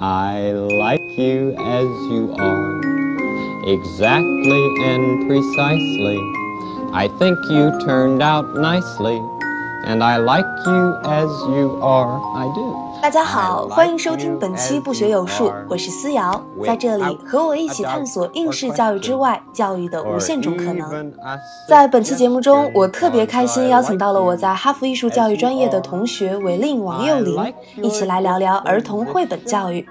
I like you as you are, exactly and precisely. I think you turned out nicely, and I like you as you are. I do. 大家好，欢迎收听本期不学有术，我是思瑶，在这里和我一起探索应试教育之外教育的无限种可能。在本期节目中，我特别开心邀请到了我在哈佛艺术教育专业的同学韦令王幼林，一起来聊聊儿童绘本教育。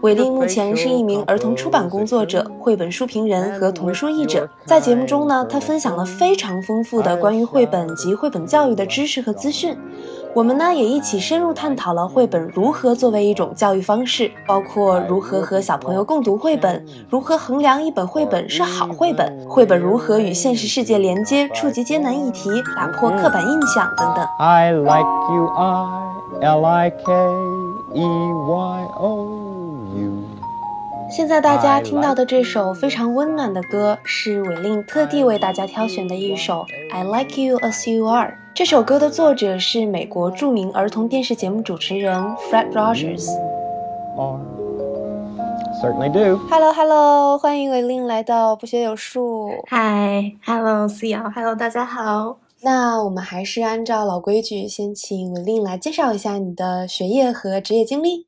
韦令目前是一名儿童出版工作者、绘本书评人和童书译者。在节目中呢，他分享了非常丰富的关于绘本及绘本教育的知识和资讯。我们呢也一起深入探讨了绘本如何作为一种教育方式，包括如何和小朋友共读绘本，如何衡量一本绘本是好绘本，绘本如何与现实世界连接，触及艰难议题，打破刻板印象等等。I like you, I L I K E Y O 现在大家听到的这首非常温暖的歌，是韦令特地为大家挑选的一首《I Like You as You Are》。这首歌的作者是美国著名儿童电视节目主持人 Fred Rogers。Certainly do. Hello Hello，欢迎韦令来到不学有术。Hi, Hello，思瑶，Hello，大家好。那我们还是按照老规矩，先请韦令来介绍一下你的学业和职业经历。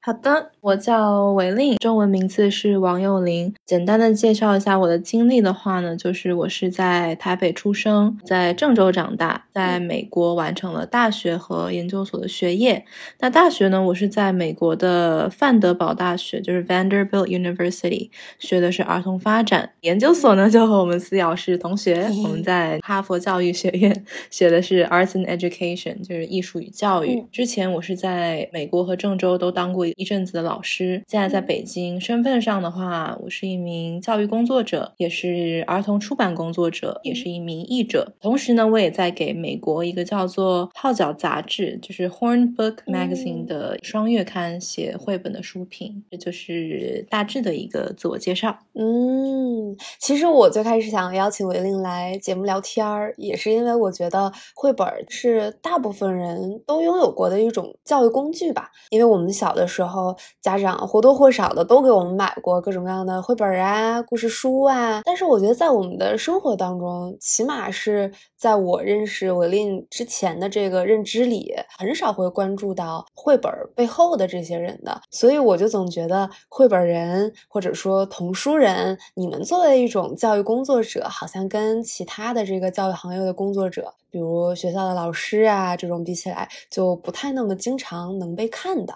好的，我叫韦令，中文名字是王幼林。简单的介绍一下我的经历的话呢，就是我是在台北出生，在郑州长大，在美国完成了大学和研究所的学业。那大学呢，我是在美国的范德堡大学，就是 Vanderbilt University，学的是儿童发展。研究所呢，就和我们思瑶是同学，我们 在哈佛教育学院学的是 Arts and Education，就是艺术与教育。之前我是在美国和郑州都当过一阵子的老师，现在在北京，身份上的话，我是一名教育工作者，也是儿童出版工作者，也是一名译者。同时呢，我也在给美国一个叫做《号角》杂志，就是 Horn Book Magazine 的双月刊写绘本的书评。这就是大致的一个自我介绍。嗯，其实我最开始想邀请维令来节目聊天儿，也是因为我觉得绘本是大部分人都拥有过的一种教育工具吧。因为我们小的时候，家长或多或少的都给我们买过各种各样的绘本啊、故事书啊。但是我觉得在我们的生活当中，起码是在我认识韦令之前的这个认知里，很少会关注到绘本背后的这些人的。所以我就总觉得绘本人或者说童书人，你们作为一种教育工作者，好像跟其他的这个教育行业的工作者，比如学校的老师啊这种比起来，就不太那么经常能被看到。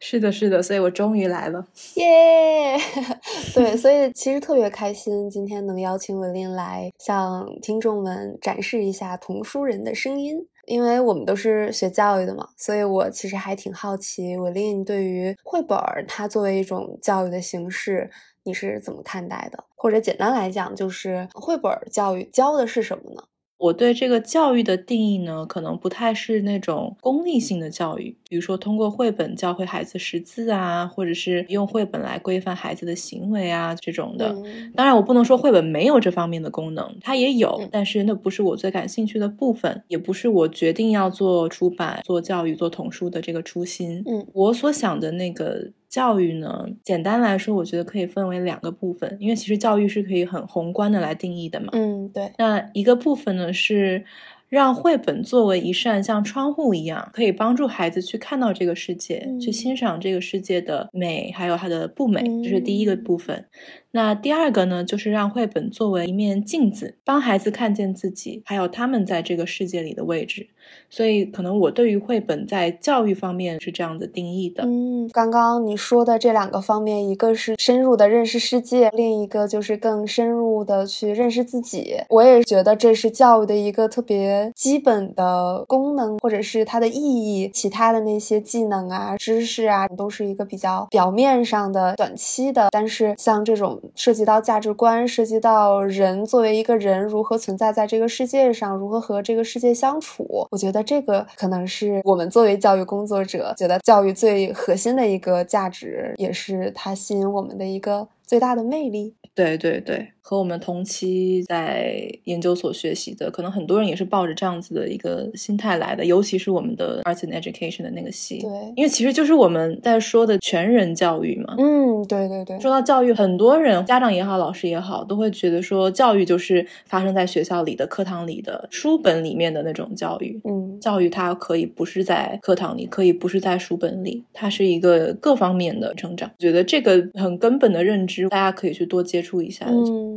是的，是的，所以我终于来了。耶、对，所以其实特别开心，今天能邀请文令来向听众们展示一下童书人的声音。因为我们都是学教育的嘛，所以我其实还挺好奇，文令对于绘本它作为一种教育的形式，你是怎么看待的？或者简单来讲，就是绘本教育教的是什么呢？我对这个教育的定义呢，可能不太是那种功利性的教育，比如说通过绘本教会孩子识字啊，或者是用绘本来规范孩子的行为啊这种的。嗯当然，我不能说绘本没有这方面的功能，它也有，嗯但是那不是我最感兴趣的部分，也不是我决定要做出版、做教育、做童书的这个初心。嗯我所想的那个教育呢，简单来说，我觉得可以分为两个部分，因为其实教育是可以很宏观的来定义的嘛。嗯，对，那一个部分呢是让绘本作为一扇像窗户一样，可以帮助孩子去看到这个世界，嗯去欣赏这个世界的美，还有它的不美，这是第一个嗯部分。那第二个呢，就是让绘本作为一面镜子，帮孩子看见自己，还有他们在这个世界里的位置。所以，可能我对于绘本在教育方面是这样的定义的。嗯，刚刚你说的这两个方面，一个是深入的认识世界，另一个就是更深入的去认识自己。我也觉得这是教育的一个特别基本的功能，或者是它的意义。其他的那些技能啊、知识啊，都是一个比较表面上的、短期的。但是像这种涉及到价值观、涉及到人作为一个人如何存在在这个世界上，如何和这个世界相处，我觉得这个可能是我们作为教育工作者觉得教育最核心的一个价值，也是它吸引我们的一个最大的魅力。对对对。和我们同期在研究所学习的，可能很多人也是抱着这样子的一个心态来的，尤其是我们的 Arts and Education 的那个系，对，因为其实就是我们在说的全人教育嘛。嗯，对对对。说到教育，很多人家长也好，老师也好，都会觉得说教育就是发生在学校里的课堂里的书本里面的那种教育。嗯，教育它可以不是在课堂里，可以不是在书本里，它是一个各方面的成长。觉得这个很根本的认知，大家可以去多接触一下。嗯。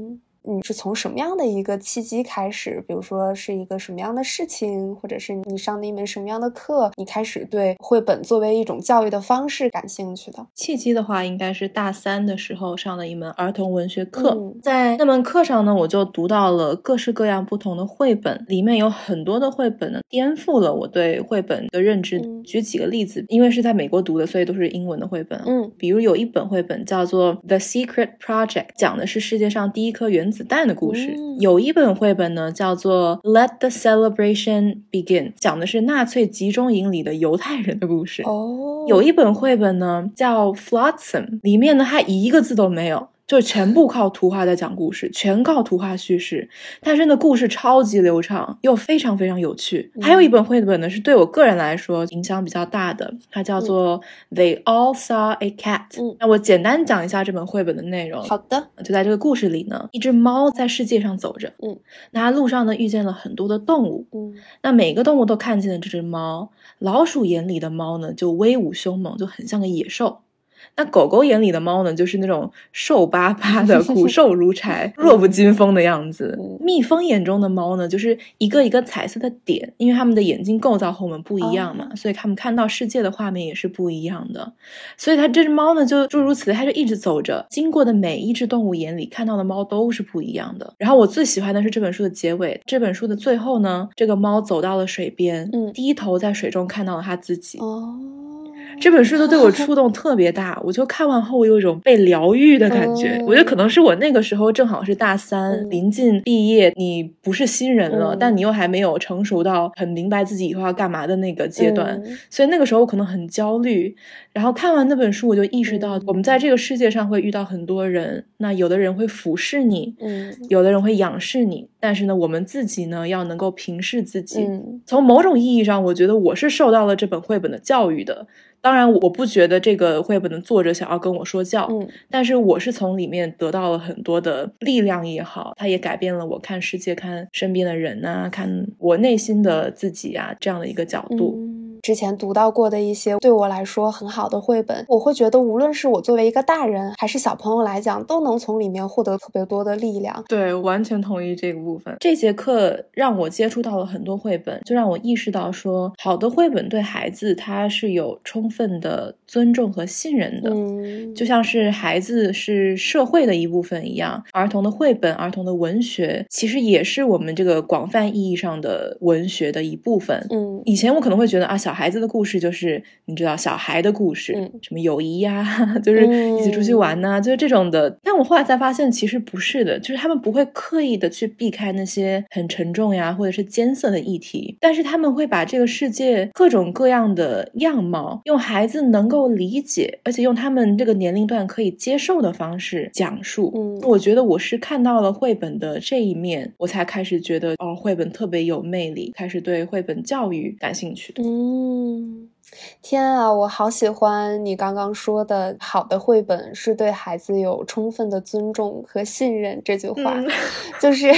你是从什么样的一个契机开始？比如说是一个什么样的事情，或者是你上的一门什么样的课，你开始对绘本作为一种教育的方式感兴趣的？契机的话，应该是大三的时候上的一门儿童文学课，在那门课上呢，我就读到了各式各样不同的绘本，里面有很多的绘本呢，颠覆了我对绘本的认知。举几个例子，因为是在美国读的，所以都是英文的绘本。嗯，比如有一本绘本叫做《The Secret Project》，讲的是世界上第一颗原子。子弹的故事有一本绘本呢，叫做《Let the Celebration Begin》，讲的是纳粹集中营里的犹太人的故事。哦，有一本绘本呢，叫《Flotsam》，里面呢，它一个字都没有。就全部靠图画在讲故事，全靠图画叙事，但是呢，故事超级流畅，又非常非常有趣。还有一本绘本呢，是对我个人来说影响比较大的，它叫做《They All Saw a Cat》。嗯那我简单讲一下这本绘本的内容。好的，就在这个故事里呢，一只猫在世界上走着，嗯，那它路上呢遇见了很多的动物，嗯，那每个动物都看见了这只猫。老鼠眼里的猫呢，就威武凶猛，就很像个野兽。那狗狗眼里的猫呢，就是那种瘦巴巴的、骨瘦如柴、弱不禁风的样子。蜜蜂眼中的猫呢，就是一个一个彩色的点，因为它们的眼睛构造和我们不一样嘛，所以它们看到世界的画面也是不一样的。所以它这只猫呢，就诸如此类，它就一直走着，经过的每一只动物眼里看到的猫都是不一样的。然后我最喜欢的是这本书的结尾，这本书的最后呢，这个猫走到了水边，嗯，低头在水中看到了它自己。哦。这本书都对我触动特别大，我就看完后我有一种被疗愈的感觉。我觉得可能是我那个时候正好是大三，临近毕业，你不是新人了，但你又还没有成熟到很明白自己以后要干嘛的那个阶段，所以那个时候我可能很焦虑。然后看完那本书，我就意识到，我们在这个世界上会遇到很多人，那有的人会俯视你，嗯，有的人会仰视你，但是呢，我们自己呢要能够平视自己。嗯，从某种意义上，我觉得我是受到了这本绘本的教育的。当然，我不觉得这个绘本的作者想要跟我说教，嗯，但是我是从里面得到了很多的力量也好，它也改变了我看世界、看身边的人呐，看我内心的自己啊这样的一个角度。之前读到过的一些对我来说很好的绘本，我会觉得无论是我作为一个大人还是小朋友来讲，都能从里面获得特别多的力量。对，完全同意这个部分。这节课让我接触到了很多绘本，就让我意识到说，好的绘本对孩子他是有充分的尊重和信任的。嗯，就像是孩子是社会的一部分一样，儿童的绘本、儿童的文学其实也是我们这个广泛意义上的文学的一部分。嗯，以前我可能会觉得啊，小孩子的故事就是你知道小孩的故事，嗯，什么友谊呀，就是一起出去玩呐，就是这种的。但我后来才发现，其实不是的，就是他们不会刻意的去避开那些很沉重呀或者是艰涩的议题，但是他们会把这个世界各种各样的样貌，用孩子能够理解，而且用他们这个年龄段可以接受的方式讲述。嗯，我觉得我是看到了绘本的这一面，我才开始觉得哦，绘本特别有魅力，开始对绘本教育感兴趣的。嗯。嗯。天啊，我好喜欢你刚刚说的“好的绘本是对孩子有充分的尊重和信任”这句话，就是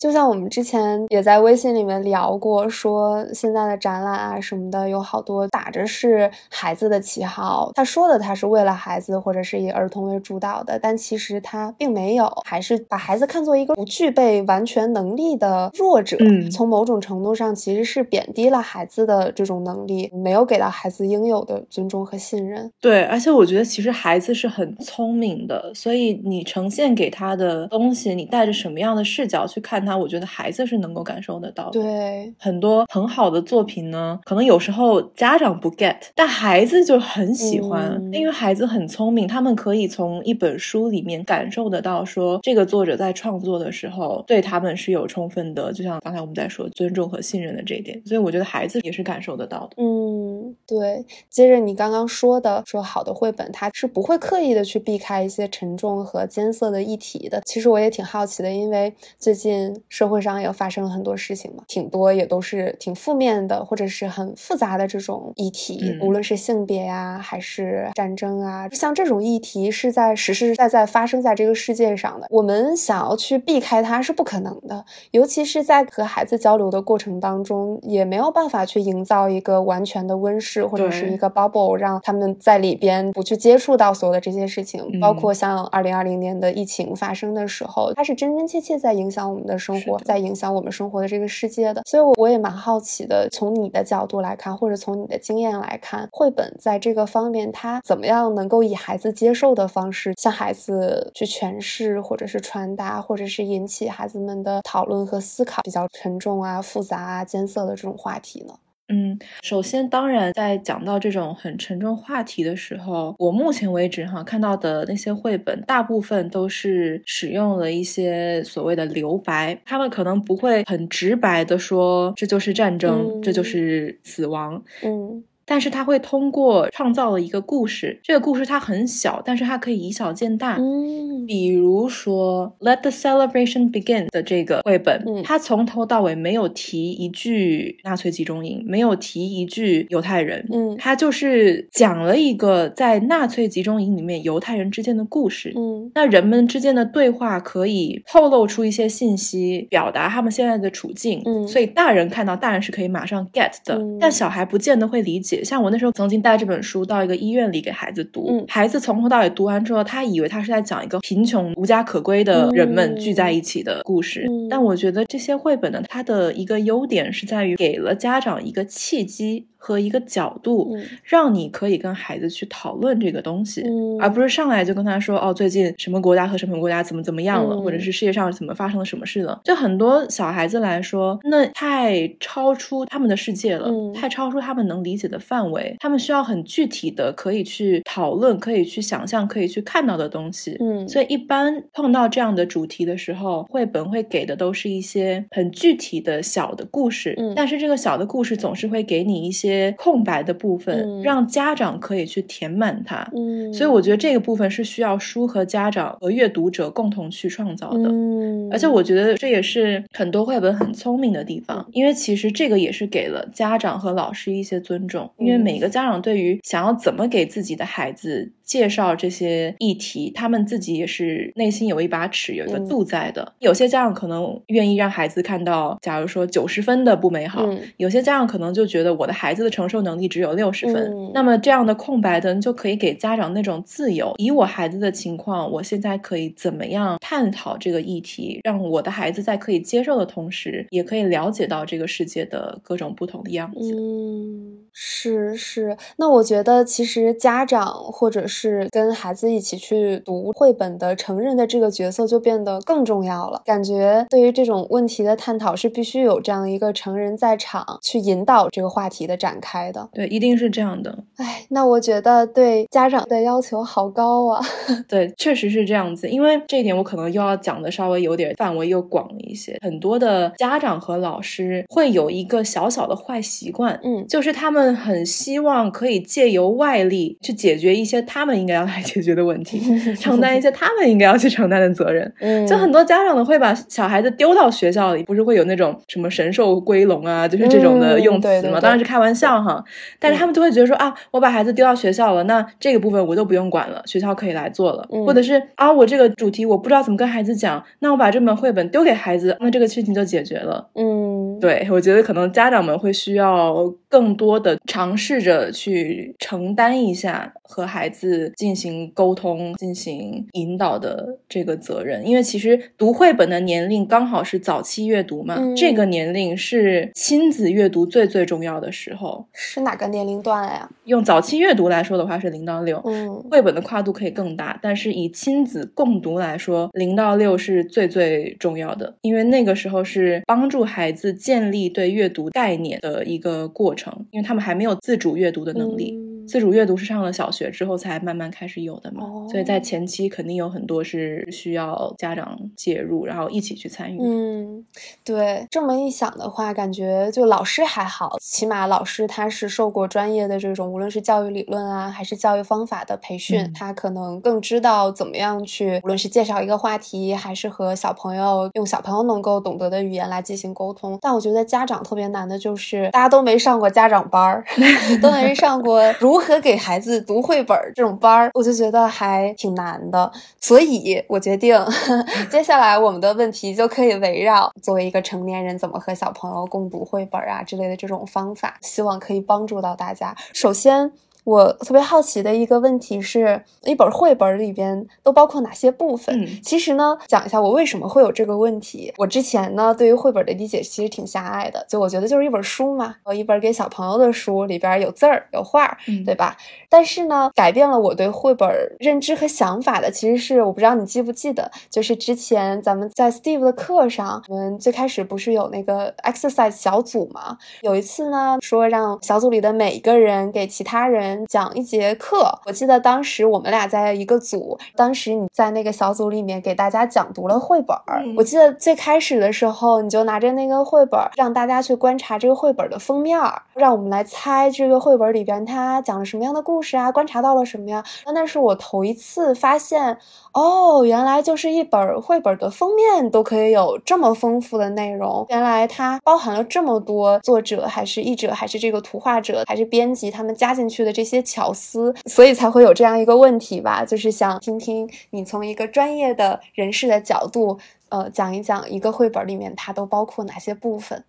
就像我们之前也在微信里面聊过，说现在的展览啊什么的有好多打着是孩子的旗号，他说的他是为了孩子或者是以儿童为主导的，但其实他并没有，还是把孩子看作一个不具备完全能力的弱者。嗯，从某种程度上其实是贬低了孩子的这种能力，没有。给到孩子应有的尊重和信任。对，而且我觉得其实孩子是很聪明的，所以你呈现给他的东西，你带着什么样的视角去看他，我觉得孩子是能够感受得到的。对，很多很好的作品呢，可能有时候家长不 get，但孩子就很喜欢，因为孩子很聪明，他们可以从一本书里面感受得到，说这个作者在创作的时候对他们是有充分的，就像刚才我们在说尊重和信任的这一点，所以我觉得孩子也是感受得到的。嗯。嗯，对。接着你刚刚说的，说好的绘本它是不会刻意的去避开一些沉重和艰涩的议题的。其实我也挺好奇的，因为最近社会上也发生了很多事情嘛，挺多也都是挺负面的，或者是很复杂的这种议题，无论是性别呀，还是战争啊，像这种议题是在实实在在发生在这个世界上的。我们想要去避开它是不可能的，尤其是在和孩子交流的过程当中，也没有办法去营造一个完全的温室或者是一个 bubble，让他们在里边不去接触到所有的这些事情。包括像二零二零年的疫情发生的时候，它是真真切切在影响我们的生活，在影响我们生活的这个世界的。所以，我我也蛮好奇的，从你的角度来看，或者从你的经验来看，绘本在这个方面，它怎么样能够以孩子接受的方式向孩子去诠释，或者是传达，或者是引起孩子们的讨论和思考，比较沉重啊、复杂啊、艰涩的这种话题呢？嗯，首先，当然，在讲到这种很沉重话题的时候，我目前为止哈看到的那些绘本，大部分都是使用了一些所谓的留白，他们可能不会很直白的说这就是战争，这就是死亡。嗯。但是他会通过创造了一个故事，这个故事它很小，但是它可以以小见大。嗯，比如说《Let the Celebration Begin》的这个绘本，它从头到尾没有提一句纳粹集中营，没有提一句犹太人。嗯，它就是讲了一个在纳粹集中营里面犹太人之间的故事。嗯，那人们之间的对话可以透露出一些信息，表达他们现在的处境。嗯，所以大人看到，大人是可以马上 get 的，但小孩不见得会理解。像我那时候曾经带这本书到一个医院里给孩子读，孩子从头到尾读完之后，他以为他是在讲一个贫穷无家可归的人们聚在一起的故事。但我觉得这些绘本呢，它的一个优点是在于给了家长一个契机。和一个角度，让你可以跟孩子去讨论这个东西，而不是上来就跟他说：“哦，最近什么国家和什么国家怎么怎么样了，或者是世界上怎么发生了什么事了。”就很多小孩子来说，那太超出他们的世界了，太超出他们能理解的范围。他们需要很具体的可以去讨论、可以去想象、可以去看到的东西。嗯，所以一般碰到这样的主题的时候，绘本会给的都是一些很具体的小的故事。嗯，但是这个小的故事总是会给你一些。些空白的部分，让家长可以去填满它。嗯，所以我觉得这个部分是需要书和家长和阅读者共同去创造的。嗯，而且我觉得这也是很多绘本很聪明的地方，因为其实这个也是给了家长和老师一些尊重。因为每个家长对于想要怎么给自己的孩子介绍这些议题，他们自己也是内心有一把尺，有一个度在的。有些家长可能愿意让孩子看到，假如说九十分的不美好；有些家长可能就觉得我的孩子。的承受能力只有六十分，那么这样的空白的就可以给家长那种自由。以我孩子的情况，我现在可以怎么样探讨这个议题，让我的孩子在可以接受的同时，也可以了解到这个世界的各种不同的样子。嗯。是是，那我觉得其实家长或者是跟孩子一起去读绘本的成人的这个角色就变得更重要了。感觉对于这种问题的探讨是必须有这样一个成人在场去引导这个话题的展开的。对，一定是这样的。哎，那我觉得对家长的要求好高啊。对，确实是这样子。因为这一点我可能又要讲的稍微有点范围又广一些。很多的家长和老师会有一个小小的坏习惯，嗯，就是他们。很希望可以借由外力去解决一些他们应该要来解决的问题，承担一些他们应该要去承担的责任。嗯，就很多家长呢会把小孩子丢到学校里，不是会有那种什么神兽归笼啊，就是这种的用词嘛？当然是开玩笑哈。但是他们就会觉得说啊，我把孩子丢到学校了，那这个部分我都不用管了，学校可以来做了。或者是啊，我这个主题我不知道怎么跟孩子讲，那我把这本绘本丢给孩子，那这个事情就解决了。嗯，对，我觉得可能家长们会需要更多的。尝试着去承担一下和孩子进行沟通、进行引导的这个责任，因为其实读绘本的年龄刚好是早期阅读嘛，这个年龄是亲子阅读最最重要的时候。是哪个年龄段呀？用早期阅读来说的话是零到六，嗯，绘本的跨度可以更大，但是以亲子共读来说，零到六是最最重要的，因为那个时候是帮助孩子建立对阅读概念的一个过程，因为他们还。没有自主阅读的能力。自主阅读是上了小学之后才慢慢开始有的嘛，所以在前期肯定有很多是需要家长介入，然后一起去参与。嗯，对，这么一想的话，感觉就老师还好，起码老师他是受过专业的这种，无论是教育理论啊，还是教育方法的培训，他可能更知道怎么样去，无论是介绍一个话题，还是和小朋友用小朋友能够懂得的语言来进行沟通。但我觉得家长特别难的就是大家都没上过家长班儿，都没上过如如何给孩子读绘本这种班儿，我就觉得还挺难的。所以我决定，接下来我们的问题就可以围绕作为一个成年人怎么和小朋友共读绘本啊之类的这种方法，希望可以帮助到大家。首先。我特别好奇的一个问题是，一本绘本里边都包括哪些部分？其实呢，讲一下我为什么会有这个问题。我之前呢，对于绘本的理解其实挺狭隘的，就我觉得就是一本书嘛，一本给小朋友的书，里边有字儿有画，对吧？但是呢，改变了我对绘本认知和想法的，其实是我不知道你记不记得，就是之前咱们在 Steve 的课上，我们最开始不是有那个 exercise 小组嘛？有一次呢，说让小组里的每一个人给其他人。讲一节课，我记得当时我们俩在一个组，当时你在那个小组里面给大家讲读了绘本。我记得最开始的时候，你就拿着那个绘本，让大家去观察这个绘本的封面，让我们来猜这个绘本里边它讲了什么样的故事啊，观察到了什么呀？那是我头一次发现。哦，原来就是一本绘本的封面都可以有这么丰富的内容。原来它包含了这么多作者，还是译者，还是这个图画者，还是编辑他们加进去的这些巧思，所以才会有这样一个问题吧？就是想听听你从一个专业的人士的角度，呃，讲一讲一个绘本里面它都包括哪些部分。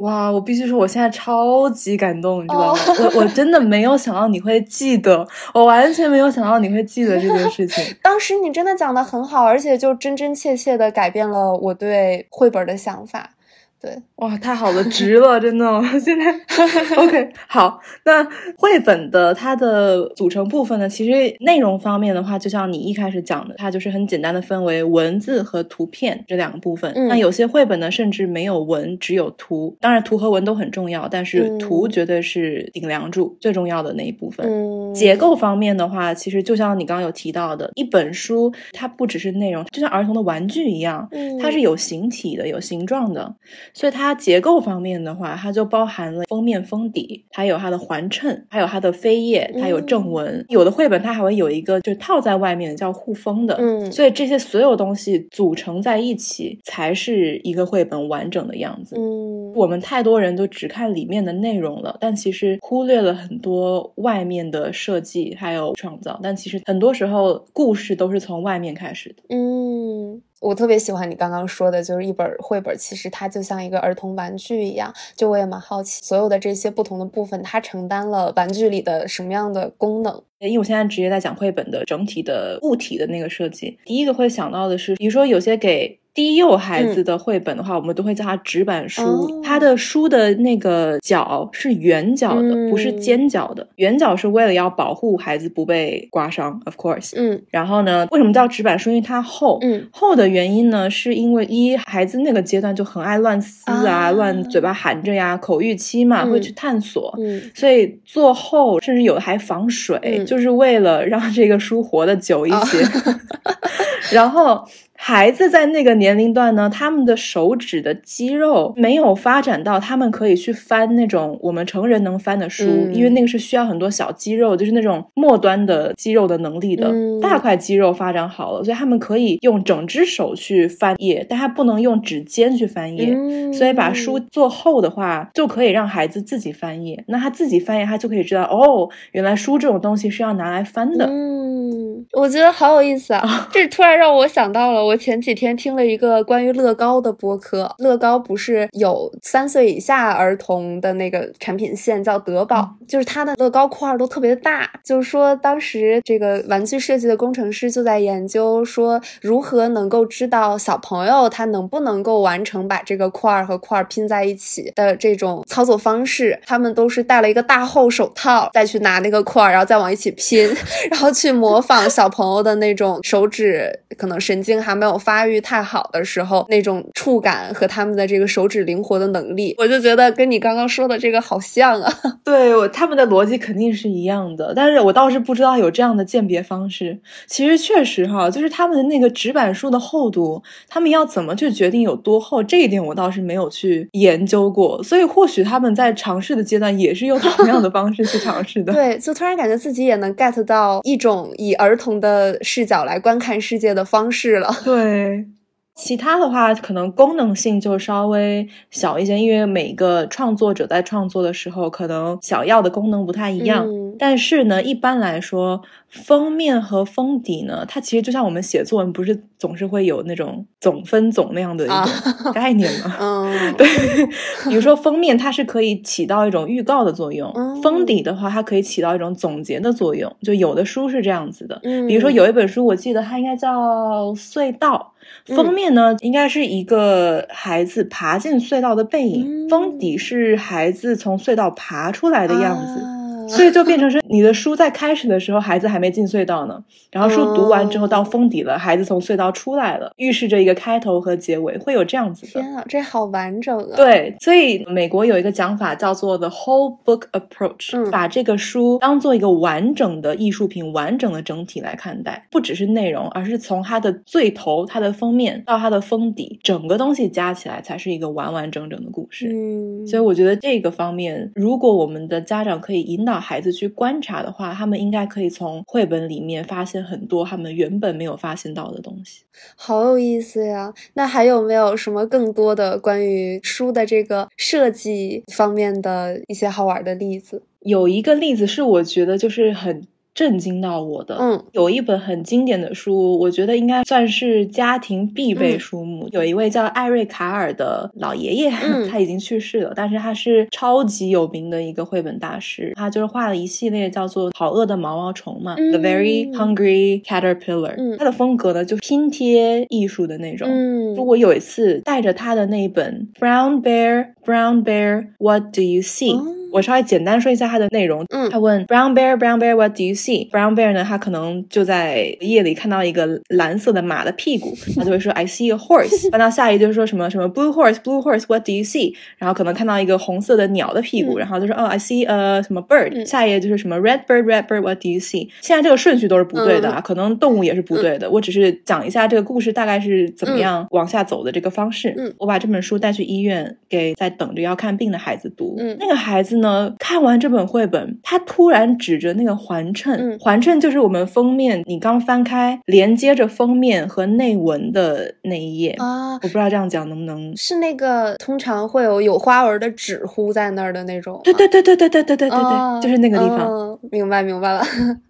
哇，我必须说，我现在超级感动，你知道吗？我我真的没有想到你会记得，我完全没有想到你会记得这件事情。当时你真的讲的很好，而且就真真切切的改变了我对绘本的想法。对，哇，太好了，值了，真的。现在，OK，好。那绘本的它的组成部分呢？其实内容方面的话，就像你一开始讲的，它就是很简单的分为文字和图片这两个部分。那有些绘本呢，甚至没有文，只有图。当然，图和文都很重要，但是图绝对是顶梁柱，最重要的那一部分。结构方面的话，其实就像你刚刚有提到的，一本书它不只是内容，就像儿童的玩具一样，它是有形体的，有形状的。所以它结构方面的话，它就包含了封面、封底，还有它的环衬，还有它的扉页，它有正文。有的绘本它还会有一个就套在外面叫护封的。嗯，所以这些所有东西组成在一起，才是一个绘本完整的样子。嗯，我们太多人都只看里面的内容了，但其实忽略了很多外面的设计还有创造。但其实很多时候故事都是从外面开始的。嗯。我特别喜欢你刚刚说的，就是一本绘本，其实它就像一个儿童玩具一样。就我也蛮好奇，所有的这些不同的部分，它承担了玩具里的什么样的功能？因为我现在直接在讲绘本的整体的物体的那个设计。第一个会想到的是，比如说有些给。低幼孩子的绘本的话，我们都会叫它纸板书。它的书的那个角是圆角的，不是尖角的。圆角是为了要保护孩子不被刮伤，of course。嗯。然后呢，为什么叫纸板书？因为它厚。嗯。厚的原因呢，是因为一孩子那个阶段就很爱乱撕啊，乱嘴巴含着呀，口欲期嘛，会去探索。嗯。所以做厚，甚至有的还防水，就是为了让这个书活得久一些。然后。孩子在那个年龄段呢，他们的手指的肌肉没有发展到他们可以去翻那种我们成人能翻的书，因为那个是需要很多小肌肉，就是那种末端的肌肉的能力的。大块肌肉发展好了，所以他们可以用整只手去翻页，但他不能用指尖去翻页。所以把书做厚的话，就可以让孩子自己翻页。那他自己翻页，他就可以知道哦，原来书这种东西是要拿来翻的。嗯，我觉得好有意思啊！这突然让我想到了。我前几天听了一个关于乐高的播客，乐高不是有三岁以下儿童的那个产品线叫德宝，就是它的乐高块都特别大。就是说，当时这个玩具设计的工程师就在研究说，如何能够知道小朋友他能不能够完成把这个块和块拼在一起的这种操作方式。他们都是戴了一个大厚手套，再去拿那个块，然后再往一起拼，然后去模仿小朋友的那种手指可能神经还没有发育太好的时候那种触感和他们的这个手指灵活的能力，我就觉得跟你刚刚说的这个好像啊。对我，他们的逻辑肯定是一样的，但是我倒是不知道有这样的鉴别方式。其实确实哈，就是他们的那个纸板书的厚度，他们要怎么去决定有多厚，这一点我倒是没有去研究过。所以或许他们在尝试的阶段也是用同样的方式去尝试的。对，就突然感觉自己也能 get 到一种以儿童的视角来观看世界的方式了。对。其他的话，可能功能性就稍微小一些，因为每个创作者在创作的时候，可能想要的功能不太一样。但是呢，一般来说，封面和封底呢，它其实就像我们写作文，不是总是会有那种总分总那样的一种 概念吗？嗯，对。比如说封面，它是可以起到一种预告的作用；封底的话，它可以起到一种总结的作用。就有的书是这样子的，比如说有一本书，我记得它应该叫《隧道》。封面呢，应该是一个孩子爬进隧道的背影，封底是孩子从隧道爬出来的样子。所以就变成是你的书在开始的时候，孩子还没进隧道呢，然后书读完之后到封底了，孩子从隧道出来了，预示着一个开头和结尾，会有这样子的。天啊，这好完整啊！对，所以美国有一个讲法叫做 the whole book approach，把这个书当做一个完整的艺术品、完整的整体来看待，不只是内容，而是从它的最头、它的封面到它的封底，整个东西加起来才是一个完完整整的故事。嗯，所以我觉得这个方面，如果我们的家长可以引导。孩子去观察的话，他们应该可以从绘本里面发现很多他们原本没有发现到的东西，好有意思呀！那还有没有什么更多的关于书的这个设计方面的一些好玩的例子？有一个例子是我觉得就是很。震惊到我的，嗯，有一本很经典的书，我觉得应该算是家庭必备书目。有一位叫艾瑞卡尔的老爷爷，他已经去世了，但是他是超级有名的一个绘本大师。他就是画了一系列叫做《好饿的毛毛虫》嘛，《The Very Hungry Caterpillar》。他的风格呢，就是拼贴艺术的那种。嗯，我有一次带着他的那一本《Brown Bear, Brown Bear, What Do You See》。我稍微简单说一下它的内容。嗯，他问 Brown bear, Brown bear, what do you see? Brown bear 呢，他可能就在夜里看到一个蓝色的马的屁股，他就会说 I see a horse。翻到下一就是说什么什么 Blue horse, Blue horse, what do you see? 然后可能看到一个红色的鸟的屁股，然后就说哦 I see a 什么 bird。下一页就是什么 Red bird, Red bird, what do you see? 现在这个顺序都是不对的啊，可能动物也是不对的。我只是讲一下这个故事大概是怎么样往下走的这个方式。嗯，我把这本书带去医院给在等着要看病的孩子读。嗯，那个孩子。呢？看完这本绘本，他突然指着那个环衬，环衬就是我们封面，你刚翻开连接着封面和内文的那一页啊。我不知道这样讲能不能是那个通常会有有花纹的纸糊在那儿的那种。对对对对对对对对对对，就是那个地方。明白明白了。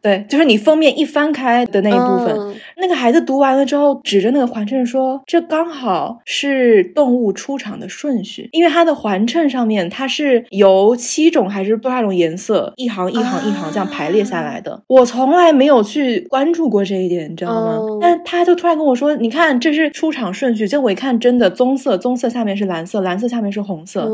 对，就是你封面一翻开的那一部分，那个孩子读完了之后，指着那个环衬说：“这刚好是动物出场的顺序，因为它的环衬上面它是由七。”七种还是多少种颜色，一行一行一行这样排列下来的。我从来没有去关注过这一点，你知道吗？但是他就突然跟我说：“你看，这是出场顺序。”结果我一看，真的棕色，棕色下面是蓝色，蓝色下面是红色，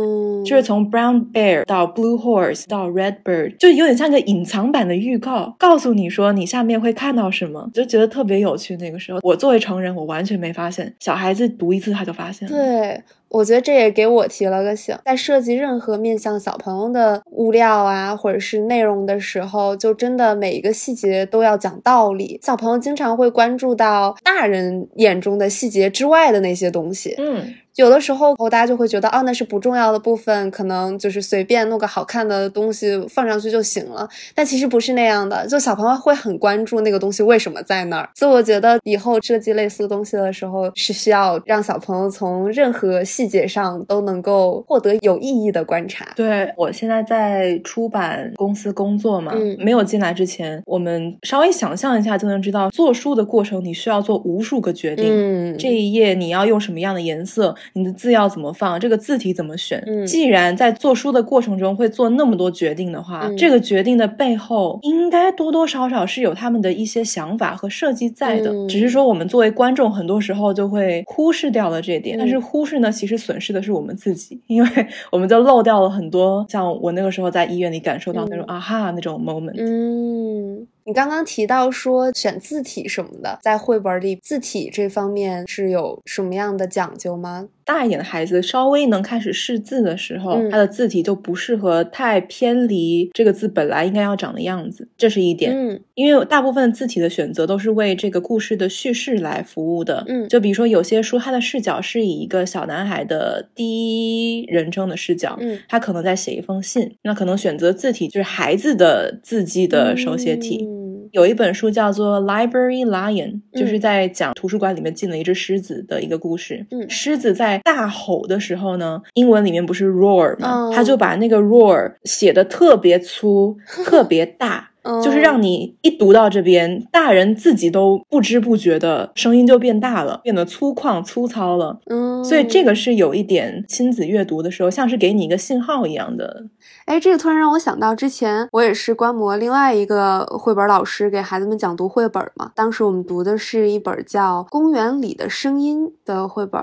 就是从 Brown Bear 到 Blue Horse 到 Red Bird，就有点像个隐藏版的预告，告诉你说你下面会看到什么，就觉得特别有趣。那个时候，我作为成人，我完全没发现，小孩子读一次他就发现了。对。我觉得这也给我提了个醒，在设计任何面向小朋友的物料啊，或者是内容的时候，就真的每一个细节都要讲道理。小朋友经常会关注到大人眼中的细节之外的那些东西，嗯。有的时候，大家就会觉得，哦，那是不重要的部分，可能就是随便弄个好看的东西放上去就行了。但其实不是那样的，就小朋友会很关注那个东西为什么在那儿。所以我觉得以后设计类似东西的时候，是需要让小朋友从任何细节上都能够获得有意义的观察。对我现在在出版公司工作嘛，没有进来之前，我们稍微想象一下就能知道，做书的过程你需要做无数个决定。嗯，这一页你要用什么样的颜色？你的字要怎么放？这个字体怎么选？嗯，既然在做书的过程中会做那么多决定的话，这个决定的背后应该多多少少是有他们的一些想法和设计在的。只是说我们作为观众，很多时候就会忽视掉了这点。但是忽视呢，其实损失的是我们自己，因为我们就漏掉了很多像我那个时候在医院里感受到那种啊哈那种 moment。嗯。你刚刚提到说选字体什么的，在绘本里字体这方面是有什么样的讲究吗？大一点的孩子稍微能开始识字的时候，他的字体就不适合太偏离这个字本来应该要长的样子，这是一点。嗯，因为大部分字体的选择都是为这个故事的叙事来服务的。嗯，就比如说有些书，它的视角是以一个小男孩的第一人称的视角，嗯，他可能在写一封信，那可能选择字体就是孩子的字迹的手写体。有一本书叫做《Library Lion》，就是在讲图书馆里面进了一只狮子的一个故事。嗯，狮子在大吼的时候呢，英文里面不是 roar 吗？他就把那个 roar 写的特别粗、特别大，就是让你一读到这边，大人自己都不知不觉的声音就变大了，变得粗犷、粗糙了。嗯，所以这个是有一点亲子阅读的时候，像是给你一个信号一样的。哎，这个突然让我想到，之前我也是观摩另外一个绘本老师给孩子们讲读绘本嘛。当时我们读的是一本叫《公园里的声音》的绘本。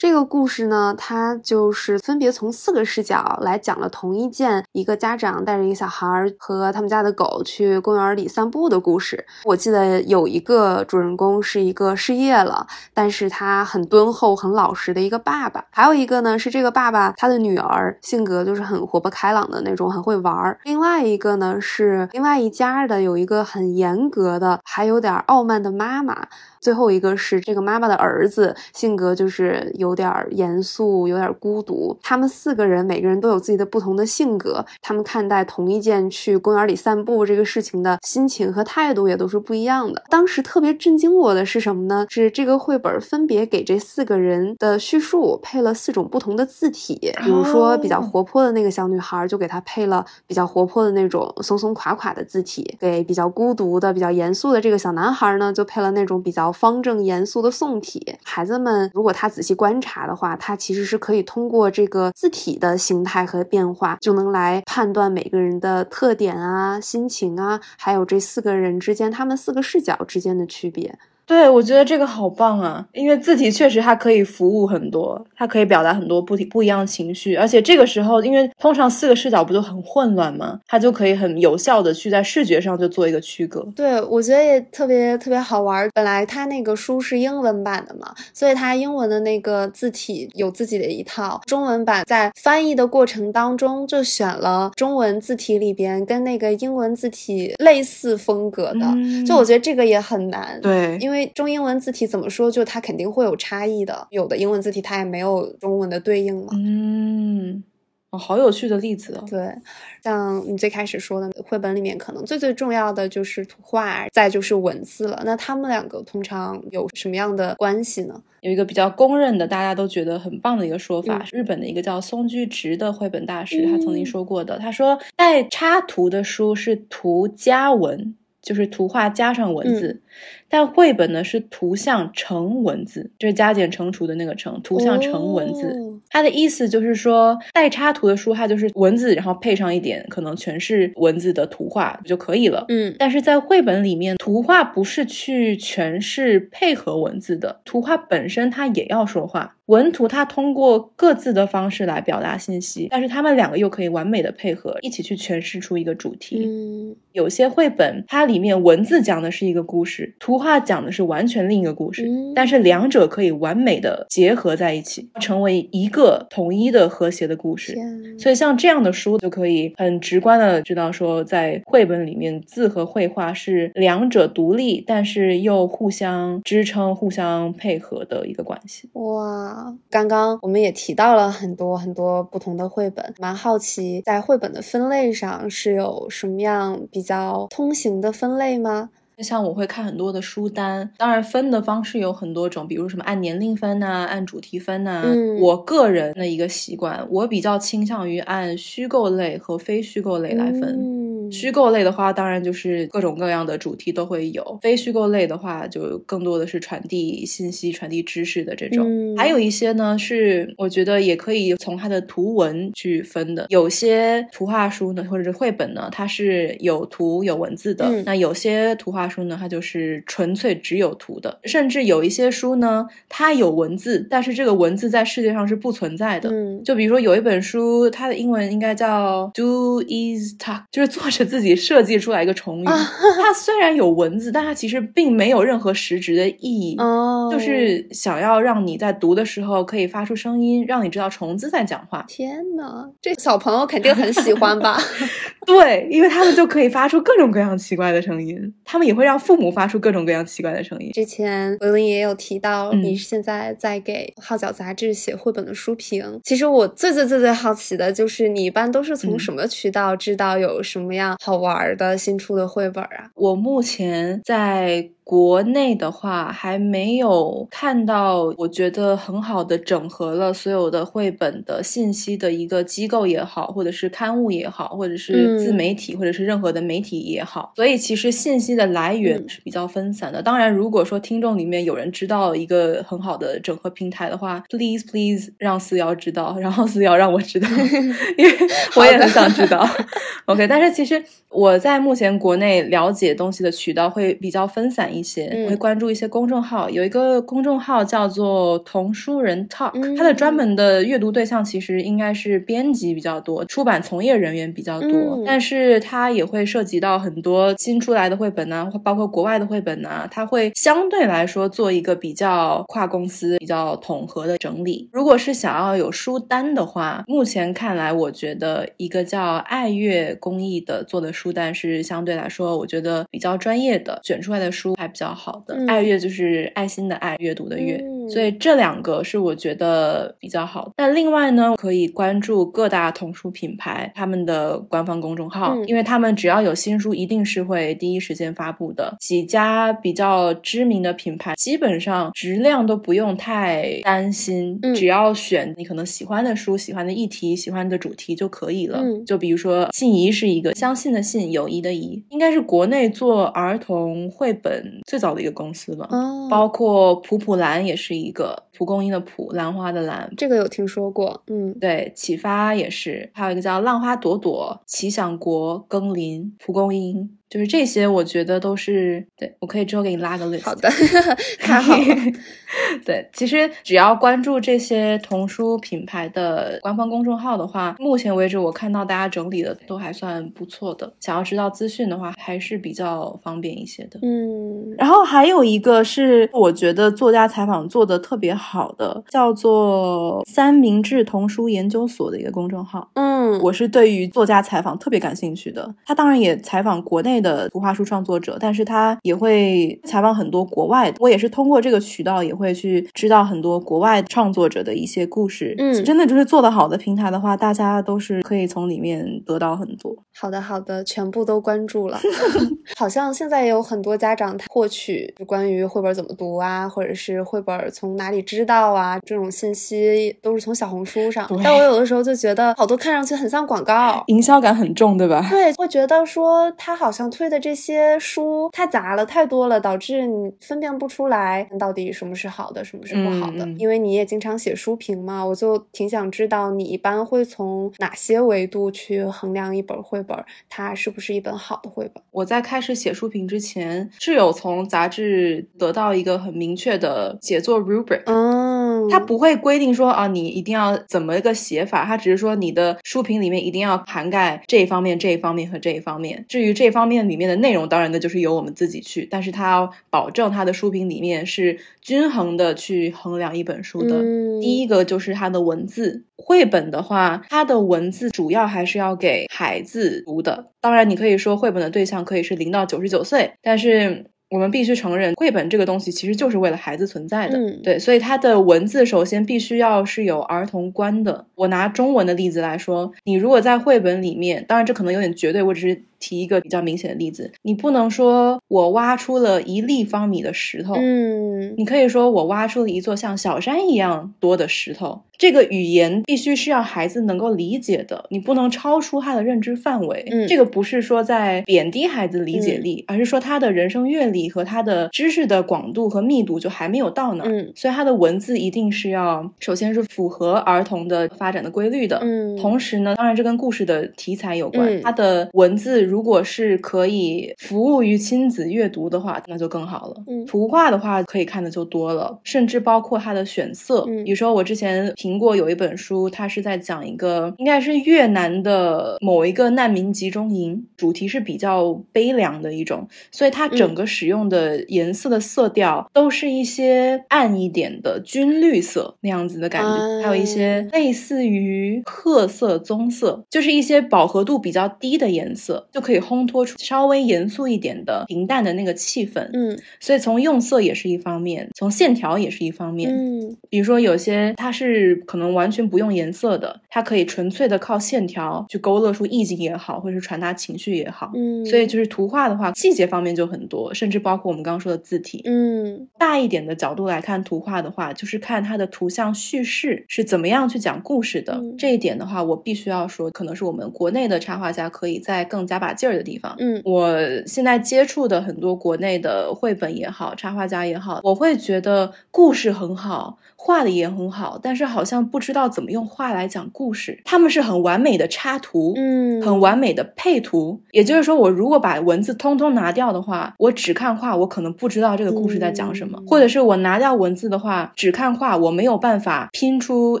这个故事呢，它就是分别从四个视角来讲了同一件一个家长带着一个小孩和他们家的狗去公园里散步的故事。我记得有一个主人公是一个失业了，但是他很敦厚、很老实的一个爸爸。还有一个呢，是这个爸爸他的女儿性格就是很活泼开朗的那种，很会玩儿。另外一个呢，是另外一家的有一个很严格的，还有点傲慢的妈妈。最后一个是这个妈妈的儿子，性格就是有点严肃，有点孤独。他们四个人每个人都有自己的不同的性格，他们看待同一件去公园里散步这个事情的心情和态度也都是不一样的。当时特别震惊我的是什么呢？是这个绘本分别给这四个人的叙述配了四种不同的字体，比如说比较活泼的那个小女孩就给她配了比较活泼的那种松松垮垮的字体，给比较孤独的、比较严肃的这个小男孩呢就配了那种比较。方正严肃的宋体，孩子们如果他仔细观察的话，他其实是可以通过这个字体的形态和变化，就能来判断每个人的特点啊、心情啊，还有这四个人之间他们四个视角之间的区别。对，我觉得这个好棒啊！因为字体确实它可以服务很多，它可以表达很多不不一样的情绪，而且这个时候，因为通常四个视角不就很混乱吗？它就可以很有效的去在视觉上就做一个区隔。对，我觉得也特别特别好玩。本来它那个书是英文版的嘛，所以它英文的那个字体有自己的一套，中文版在翻译的过程当中就选了中文字体里边跟那个英文字体类似风格的。就我觉得这个也很难，对，因为。因为中英文字体怎么说，就它肯定会有差异的。有的英文字体它也没有中文的对应嘛。嗯，哦，好有趣的例子哦。对，像你最开始说的，绘本里面可能最最重要的就是图画，再就是文字了。那他们两个通常有什么样的关系呢？有一个比较公认的，大家都觉得很棒的一个说法，日本的一个叫松居直的绘本大师，他曾经说过的。他说，带插图的书是图加文。就是图画加上文字，但绘本呢是图像成文字，就是加减乘除的那个乘，图像成文字。它的意思就是说，带插图的书它就是文字，然后配上一点可能全是文字的图画就可以了。嗯，但是在绘本里面，图画不是去诠释配合文字的，图画本身它也要说话。文图它通过各自的方式来表达信息，但是它们两个又可以完美的配合，一起去诠释出一个主题。嗯，有些绘本它里面文字讲的是一个故事，图画讲的是完全另一个故事，但是两者可以完美的结合在一起，成为一个统一的和谐的故事。所以像这样的书就可以很直观的知道说，在绘本里面字和绘画是两者独立，但是又互相支撑、互相配合的一个关系。哇。刚刚我们也提到了很多很多不同的绘本，蛮好奇在绘本的分类上是有什么样比较通行的分类吗？像我会看很多的书单，当然分的方式有很多种，比如什么按年龄分呐，按主题分呐。嗯，我个人的一个习惯，我比较倾向于按虚构类和非虚构类来分。嗯。虚构类的话，当然就是各种各样的主题都会有；非虚构类的话，就更多的是传递信息、传递知识的这种。还有一些呢，是我觉得也可以从它的图文去分的。有些图画书呢，或者是绘本呢，它是有图有文字的；那有些图画书呢，它就是纯粹只有图的。甚至有一些书呢，它有文字，但是这个文字在世界上是不存在的。嗯，就比如说有一本书，它的英文应该叫 Do Is Talk，就是作者。自己设计出来一个重语，它虽然有文字，但它其实并没有任何实质的意义，哦，就是想要让你在读的时候可以发出声音，让你知道虫子在讲话。天呐，这小朋友肯定很喜欢吧？对，因为他们就可以发出各种各样奇怪的声音，他们也会让父母发出各种各样奇怪的声音。之前文林也有提到，你现在在给《号角》杂志写绘本的书评。其实我最最最最好奇的就是，你一般都是从什么渠道知道有什么样好玩的新出的绘本啊？我目前在。国内的话还没有看到，我觉得很好的整合了所有的绘本的信息的一个机构也好，或者是刊物也好，或者是自媒体，或者是任何的媒体也好。所以其实信息的来源是比较分散的。当然，如果说听众里面有人知道一个很好的整合平台的话，please please 让思瑶知道，然后思瑶让我知道，因为我也很想知道。OK，但是其实我在目前国内了解东西的渠道会比较分散。一些我会关注一些公众号，有一个公众号叫做童书人 Talk，它的专门的阅读对象其实应该是编辑比较多，出版从业人员比较多，但是它也会涉及到很多新出来的绘本呢，包括国外的绘本呢，它会相对来说做一个比较跨公司、比较统合的整理。如果是想要有书单的话，目前看来，我觉得一个叫爱乐公益的做的书单是相对来说，我觉得比较专业的，选出来的书。还比较好的爱阅就是爱心的爱，阅读的阅，所以这两个是我觉得比较好。那另外呢，可以关注各大童书品牌他们的官方公众号，因为他们只要有新书，一定是会第一时间发布的。几家比较知名的品牌，基本上质量都不用太担心，只要选你可能喜欢的书、喜欢的议题、喜欢的主题就可以了。就比如说信宜是一个相信的信，友谊的谊，应该是国内做儿童绘本。最早的一个公司吧，包括普普兰也是一个蒲公英的蒲，兰花的兰，这个有听说过。嗯，对，启发也是，还有一个叫浪花朵朵、奇想国、耕林、蒲公英。就是这些，我觉得都是对我可以之后给你拉个 list。好的，太好了。对，其实只要关注这些童书品牌的官方公众号的话，目前为止我看到大家整理的都还算不错的。想要知道资讯的话，还是比较方便一些的。嗯，然后还有一个是我觉得作家采访做的特别好的，叫做三明治童书研究所的一个公众号。嗯，我是对于作家采访特别感兴趣的。他当然也采访国内。的图画书创作者，但是他也会采访很多国外的。我也是通过这个渠道，也会去知道很多国外创作者的一些故事。嗯，真的就是做的好的平台的话，大家都是可以从里面得到很多。好的，好的，全部都关注了。好像现在也有很多家长获取关于绘本怎么读啊，或者是绘本从哪里知道啊这种信息，都是从小红书上。但我有的时候就觉得，好多看上去很像广告，营销感很重，对吧？对，会觉得说他好像。推的这些书太杂了，太多了，导致你分辨不出来到底什么是好的，什么是不好的。因为你也经常写书评嘛，我就挺想知道你一般会从哪些维度去衡量一本绘本，它是不是一本好的绘本。我在开始写书评之前，是有从杂志得到一个很明确的写作 rubric。嗯，它不会规定说啊，你一定要怎么一个写法，它只是说你的书评里面一定要涵盖这一方面、这一方面和这一方面。至于这方面。里面的内容当然呢就是由我们自己去，但是它要保证它的书评里面是均衡的去衡量一本书的。第一个就是它的文字，绘本的话，它的文字主要还是要给孩子读的。当然，你可以说绘本的对象可以是零到九十九岁，但是。我们必须承认，绘本这个东西其实就是为了孩子存在的，对，所以它的文字首先必须要是有儿童观的。我拿中文的例子来说，你如果在绘本里面，当然这可能有点绝对，我只是提一个比较明显的例子，你不能说我挖出了一立方米的石头，嗯，你可以说我挖出了一座像小山一样多的石头。这个语言必须是让孩子能够理解的，你不能超出他的认知范围。嗯，这个不是说在贬低孩子理解力，而是说他的人生阅历和他的知识的广度和密度就还没有到那儿。嗯，所以他的文字一定是要首先是符合儿童的发展的规律的。嗯，同时呢，当然这跟故事的题材有关，他的文字如果是可以服务于亲子阅读的话，那就更好了。嗯，图画的话可以看的就多了，甚至包括它的选色。嗯，比如说我之前评过有一本书，它是在讲一个应该是越南的某一个难民集中营，主题是比较悲凉的一种，所以它整个使用的颜色的色调都是一些暗一点的军绿色那样子的感觉，还有一些类似于褐色、棕色，就是一些饱和度比较低的颜色，就可以烘托出稍微严肃一点的平淡的那个气氛。嗯，所以从用色也是一方面，从线条也是一方面。嗯，比如说有些它是可能完全不用颜色的，它可以纯粹的靠线条去勾勒出意境也好，或者是传达情绪也好。嗯，所以就是图画的话，细节方面就很多，甚至包括我们刚刚说的字体。嗯，大一点的角度来看图画的话，就是看它的图像叙事是怎么样去讲故事的。这一点的话，我必须要说，可能是我们国内的插画家可以再更加把劲儿的地方。嗯，我现在接触的很多国内的绘本也好，插画家也好，我会觉得故事很好，画的也很好，但是好像不知道怎么用画来讲故事。他们是很完美的插图，嗯，很完美的配图。也就是说，我如果把文字通通拿掉的话，我只看画，我可能不知道这个故事在讲什么；或者是我拿掉文字的话，只看画，我没有办法拼出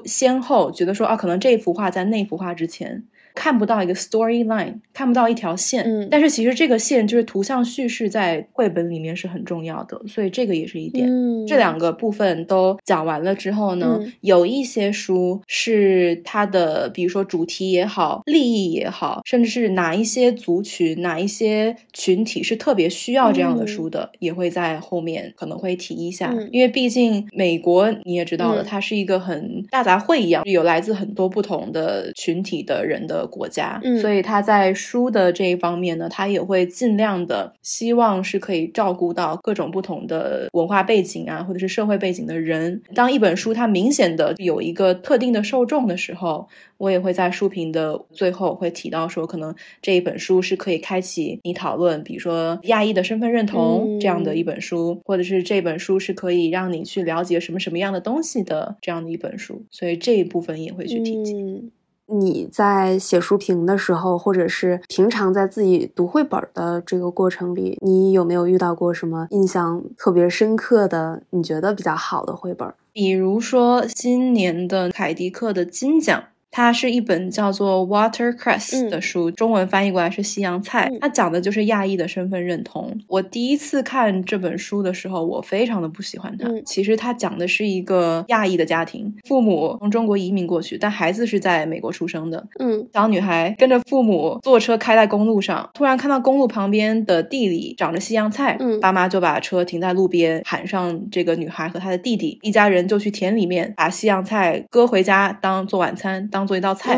先后，觉得说啊，可能这幅画在那幅画之前。看不到一个 storyline，看不到一条线，嗯，但是其实这个线就是图像叙事，在绘本里面是很重要的，所以这个也是一点。这两个部分都讲完了之后呢，有一些书是它的，比如说主题也好，利益也好，甚至是哪一些族群、哪一些群体是特别需要这样的书的，也会在后面可能会提一下，因为毕竟美国你也知道了，它是一个很大杂烩一样，有来自很多不同的群体的人的。国家，所以他在书的这一方面呢，他也会尽量的希望是可以照顾到各种不同的文化背景啊，或者是社会背景的人。当一本书它明显的有一个特定的受众的时候，我也会在书评的最后会提到说，可能这一本书是可以开启你讨论，比如说亚裔的身份认同这样的一本书，或者是这本书是可以让你去了解什么什么样的东西的这样的一本书。所以这一部分也会去提及。你在写书评的时候，或者是平常在自己读绘本的这个过程里，你有没有遇到过什么印象特别深刻的、你觉得比较好的绘本？比如说今年的凯迪克的金奖。它是一本叫做《Watercress》的书，中文翻译过来是西洋菜。它讲的就是亚裔的身份认同。我第一次看这本书的时候，我非常的不喜欢它。其实它讲的是一个亚裔的家庭，父母从中国移民过去，但孩子是在美国出生的。嗯，小女孩跟着父母坐车开在公路上，突然看到公路旁边的地里长着西洋菜。嗯，爸妈就把车停在路边，喊上这个女孩和她的弟弟，一家人就去田里面把西洋菜割回家当做晚餐当。当做一道菜。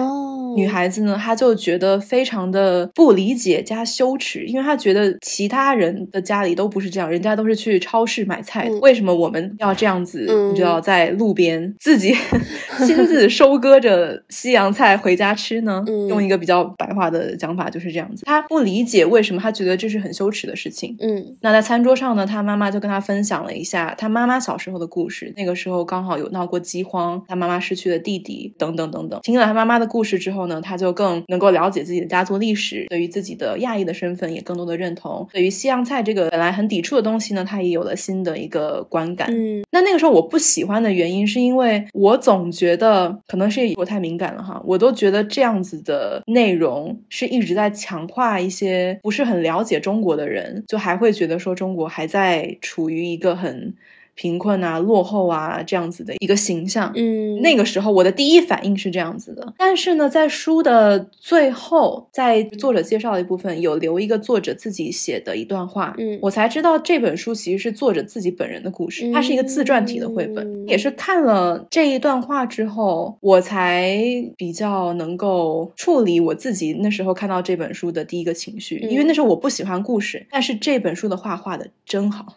女孩子呢，她就觉得非常的不理解加羞耻，因为她觉得其他人的家里都不是这样，人家都是去超市买菜，为什么我们要这样子？你知道，在路边自己 亲自收割着西洋菜回家吃呢？用一个比较白话的讲法就是这样子。她不理解为什么，她觉得这是很羞耻的事情。嗯，那在餐桌上呢，她妈妈就跟她分享了一下她妈妈小时候的故事。那个时候刚好有闹过饥荒，她妈妈失去了弟弟，等等等等。听了她妈妈的故事之后。呢，他就更能够了解自己的家族历史，对于自己的亚裔的身份也更多的认同。对于西洋菜这个本来很抵触的东西呢，他也有了新的一个观感。嗯，那那个时候我不喜欢的原因，是因为我总觉得可能是我太敏感了哈，我都觉得这样子的内容是一直在强化一些不是很了解中国的人，就还会觉得说中国还在处于一个很。贫困啊，落后啊，这样子的一个形象。嗯，那个时候我的第一反应是这样子的。但是呢，在书的最后，在作者介绍的一部分有留一个作者自己写的一段话。嗯，我才知道这本书其实是作者自己本人的故事，它是一个自传体的绘本。也是看了这一段话之后，我才比较能够处理我自己那时候看到这本书的第一个情绪。因为那时候我不喜欢故事，但是这本书的画画的真好，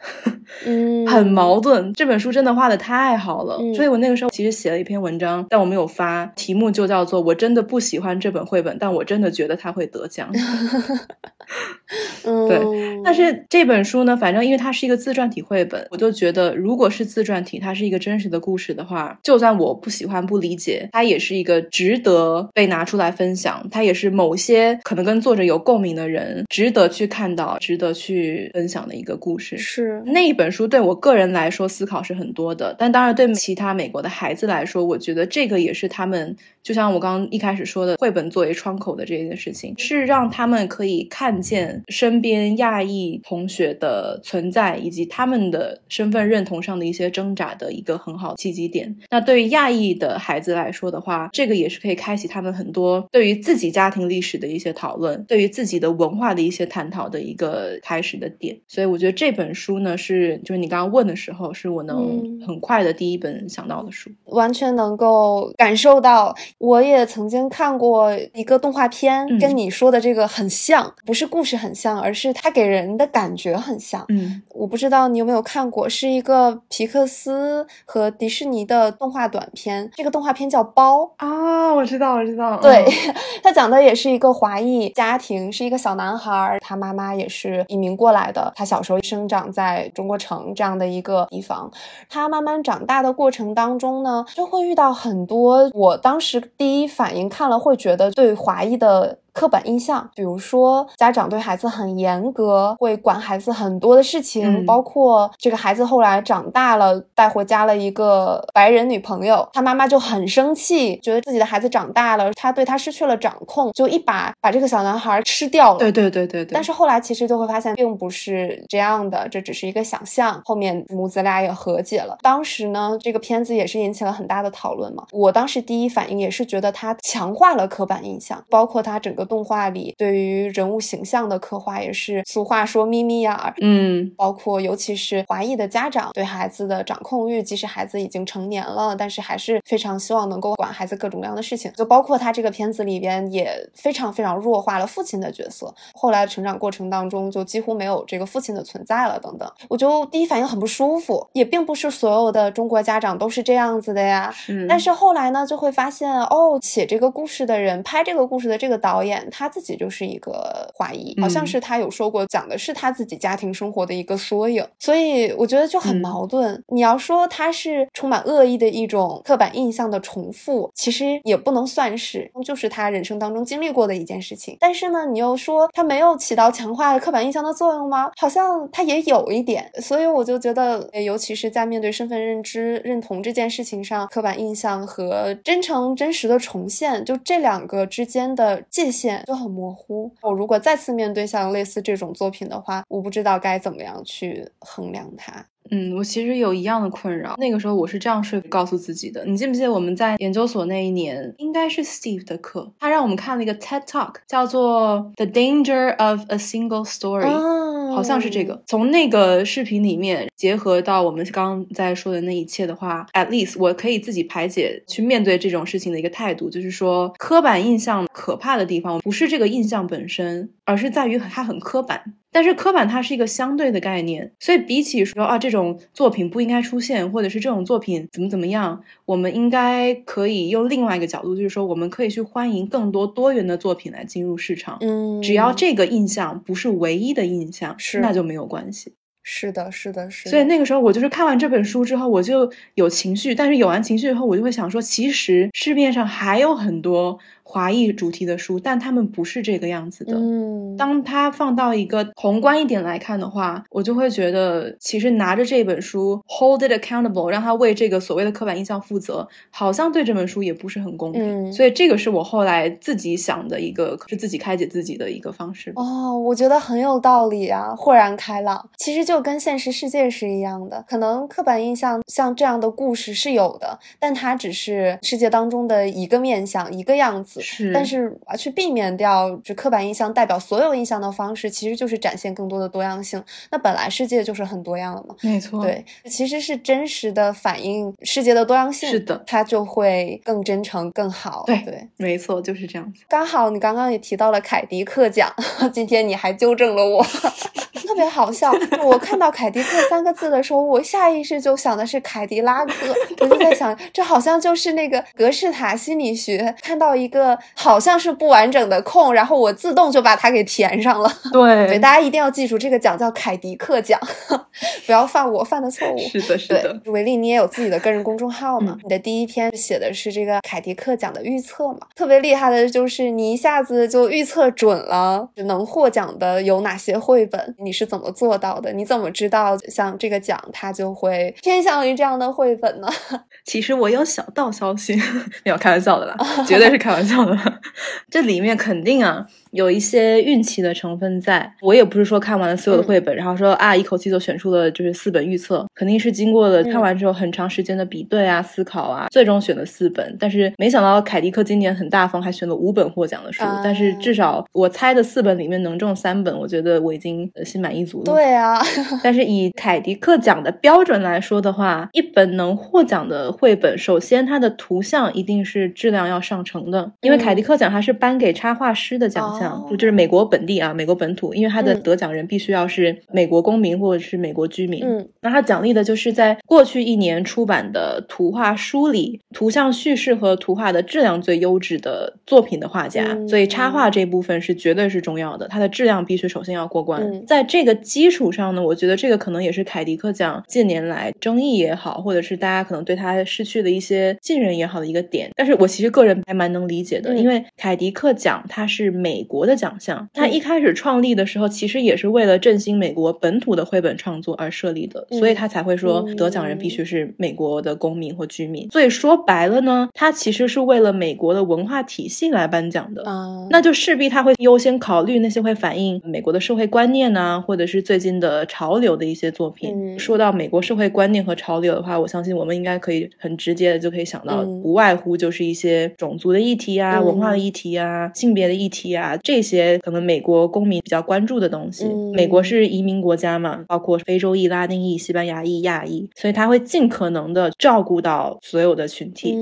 嗯，很矛盾。这本书真的画的太好了，所以我那个时候其实写了一篇文章，但我没有发，题目就叫做“我真的不喜欢这本绘本，但我真的觉得它会得奖”。嗯，对。但是这本书呢，反正因为它是一个自传体绘本，我就觉得如果是自传体，它是一个真实的故事的话，就算我不喜欢、不理解，它也是一个值得被拿出来分享。它也是某些可能跟作者有共鸣的人值得去看到、值得去分享的一个故事。是那一本书对我个人来说思考是很多的，但当然对其他美国的孩子来说，我觉得这个也是他们。就像我刚刚一开始说的，绘本作为窗口的这件事情，是让他们可以看见身边亚裔同学的存在，以及他们的身份认同上的一些挣扎的一个很好契机点。那对于亚裔的孩子来说的话，这个也是可以开启他们很多对于自己家庭历史的一些讨论，对于自己的文化的一些探讨的一个开始的点。所以我觉得这本书呢，是就是你刚刚问的时候，是我能很快的第一本想到的书，完全能够感受到。我也曾经看过一个动画片，跟你说的这个很像，不是故事很像，而是它给人的感觉很像。嗯，我不知道你有没有看过，是一个皮克斯和迪士尼的动画短片。这个动画片叫《包》啊，我知道，我知道。对，它讲的也是一个华裔家庭，是一个小男孩，他妈妈也是移民过来的。他小时候生长在中国城这样的一个地方，他慢慢长大的过程当中呢，就会遇到很多我当时。第一反应看了会觉得对华裔的。刻板印象，比如说家长对孩子很严格，会管孩子很多的事情，包括这个孩子后来长大了，带回家了一个白人女朋友，他妈妈就很生气，觉得自己的孩子长大了，他对他失去了掌控，就一把把这个小男孩吃掉了。对对对对对。但是后来其实就会发现并不是这样的，这只是一个想象。后面母子俩也和解了。当时呢，这个片子也是引起了很大的讨论嘛。我当时第一反应也是觉得他强化了刻板印象，包括他整个。动画里对于人物形象的刻画也是，俗话说眯眯眼儿，嗯，包括尤其是华裔的家长对孩子的掌控欲，即使孩子已经成年了，但是还是非常希望能够管孩子各种各样的事情。就包括他这个片子里边也非常非常弱化了父亲的角色，后来成长过程当中就几乎没有这个父亲的存在了等等。我就第一反应很不舒服，也并不是所有的中国家长都是这样子的呀。但是后来呢，就会发现哦，写这个故事的人，拍这个故事的这个导演。他自己就是一个华裔，好像是他有说过，讲的是他自己家庭生活的一个缩影，所以我觉得就很矛盾。你要说他是充满恶意的一种刻板印象的重复，其实也不能算是，就是他人生当中经历过的一件事情。但是呢，你又说他没有起到强化刻板印象的作用吗？好像他也有一点。所以我就觉得，尤其是在面对身份认知、认同这件事情上，刻板印象和真诚、真实的重现，就这两个之间的界限。就很模糊。我如果再次面对像类似这种作品的话，我不知道该怎么样去衡量它。嗯，我其实有一样的困扰。那个时候我是这样说告诉自己的。你记不记得我们在研究所那一年，应该是 Steve 的课，他让我们看了一个 TED Talk，叫做 The Danger of a Single Story，好像是这个。从那个视频里面结合到我们刚刚在说的那一切的话，at least 我可以自己排解去面对这种事情的一个态度，就是说刻板印象可怕的地方不是这个印象本身，而是在于它很刻板。但是刻板它是一个相对的概念，所以比起说啊这种作品不应该出现，或者是这种作品怎么怎么样，我们应该可以用另外一个角度，就是说我们可以去欢迎更多多元的作品来进入市场。嗯，只要这个印象不是唯一的印象，是那就没有关系。是的，是的，是。所以那个时候我就是看完这本书之后，我就有情绪，但是有完情绪以后，我就会想说，其实市面上还有很多。华裔主题的书，但他们不是这个样子的。嗯，当他放到一个宏观一点来看的话，我就会觉得，其实拿着这本书 hold it accountable，让他为这个所谓的刻板印象负责，好像对这本书也不是很公平。所以这个是我后来自己想的一个，是自己开解自己的一个方式。哦，我觉得很有道理啊，豁然开朗。其实就跟现实世界是一样的，可能刻板印象像这样的故事是有的，但它只是世界当中的一个面相，一个样子。是，但是啊，去避免掉就刻板印象代表所有印象的方式，其实就是展现更多的多样性。那本来世界就是很多样的嘛，没错，对，其实是真实的反映世界的多样性。是的，它就会更真诚、更好。对对，没错，就是这样子。刚好你刚刚也提到了凯迪克奖，今天你还纠正了我，特别好笑。我看到凯迪克三个字的时候，我下意识就想的是凯迪拉克，我就在想，这好像就是那个格式塔心理学看到一个。个好像是不完整的空，然后我自动就把它给填上了。对，对，大家一定要记住，这个奖叫凯迪克奖，不要犯我犯的错误。是的，是的。维利，你也有自己的个人公众号嘛？你的第一篇写的是这个凯迪克奖的预测嘛？特别厉害的就是你一下子就预测准了能获奖的有哪些绘本，你是怎么做到的？你怎么知道像这个奖它就会偏向于这样的绘本呢？其实我有小道消息，没有开玩笑的啦，绝对是开玩笑的。这里面肯定啊有一些运气的成分在。我也不是说看完了所有的绘本，然后说啊一口气就选出了就是四本预测，肯定是经过了看完之后很长时间的比对啊、思考啊，最终选了四本。但是没想到凯迪克今年很大方，还选了五本获奖的书。但是至少我猜的四本里面能中三本，我觉得我已经心满意足了。对啊，但是以凯迪克奖的标准来说的话，一本能获奖的绘本，首先它的图像一定是质量要上乘的，因为凯迪克奖它是颁给插画师的奖项，就是美国本地啊，美国本土，因为它的得奖人必须要是美国公民或者是美国居民。嗯，那它奖励的就是在过去一年出版的图画书里，图像叙事和图画的质量最优质的作品的画家。所以插画这部分是绝对是重要的，它的质量必须首先要过关。在这个基础上呢，我觉得这个可能也是凯迪克奖近年来争议也好，或者是大家可能对他失去的一些信任也好的一个点。但是我其实个人还蛮能理解的，因为凯迪克奖它是美国的奖项，他一开始创立的时候其实也是为了振兴美国本土的绘本创作而设立的，所以他才会说得奖人必须是美国的公民或居民。所以说白了呢，他其实是为了美国的文化体系来颁奖的，那就势必他会优先考虑那些会反映美国的社会观念呐，或者是最近的潮流的一些作品。说到美国社会观念和潮流的话，我相信我们应该可以很直接的就可以想到，不外乎就是一些种族的议题啊、文化的议题啊、性别的议题啊，这些可能美国公民比较关注的东西。美国是移民国家嘛，包括非洲裔、拉丁裔、西班牙裔、亚裔，所以他会尽可能的照顾到所有的群体。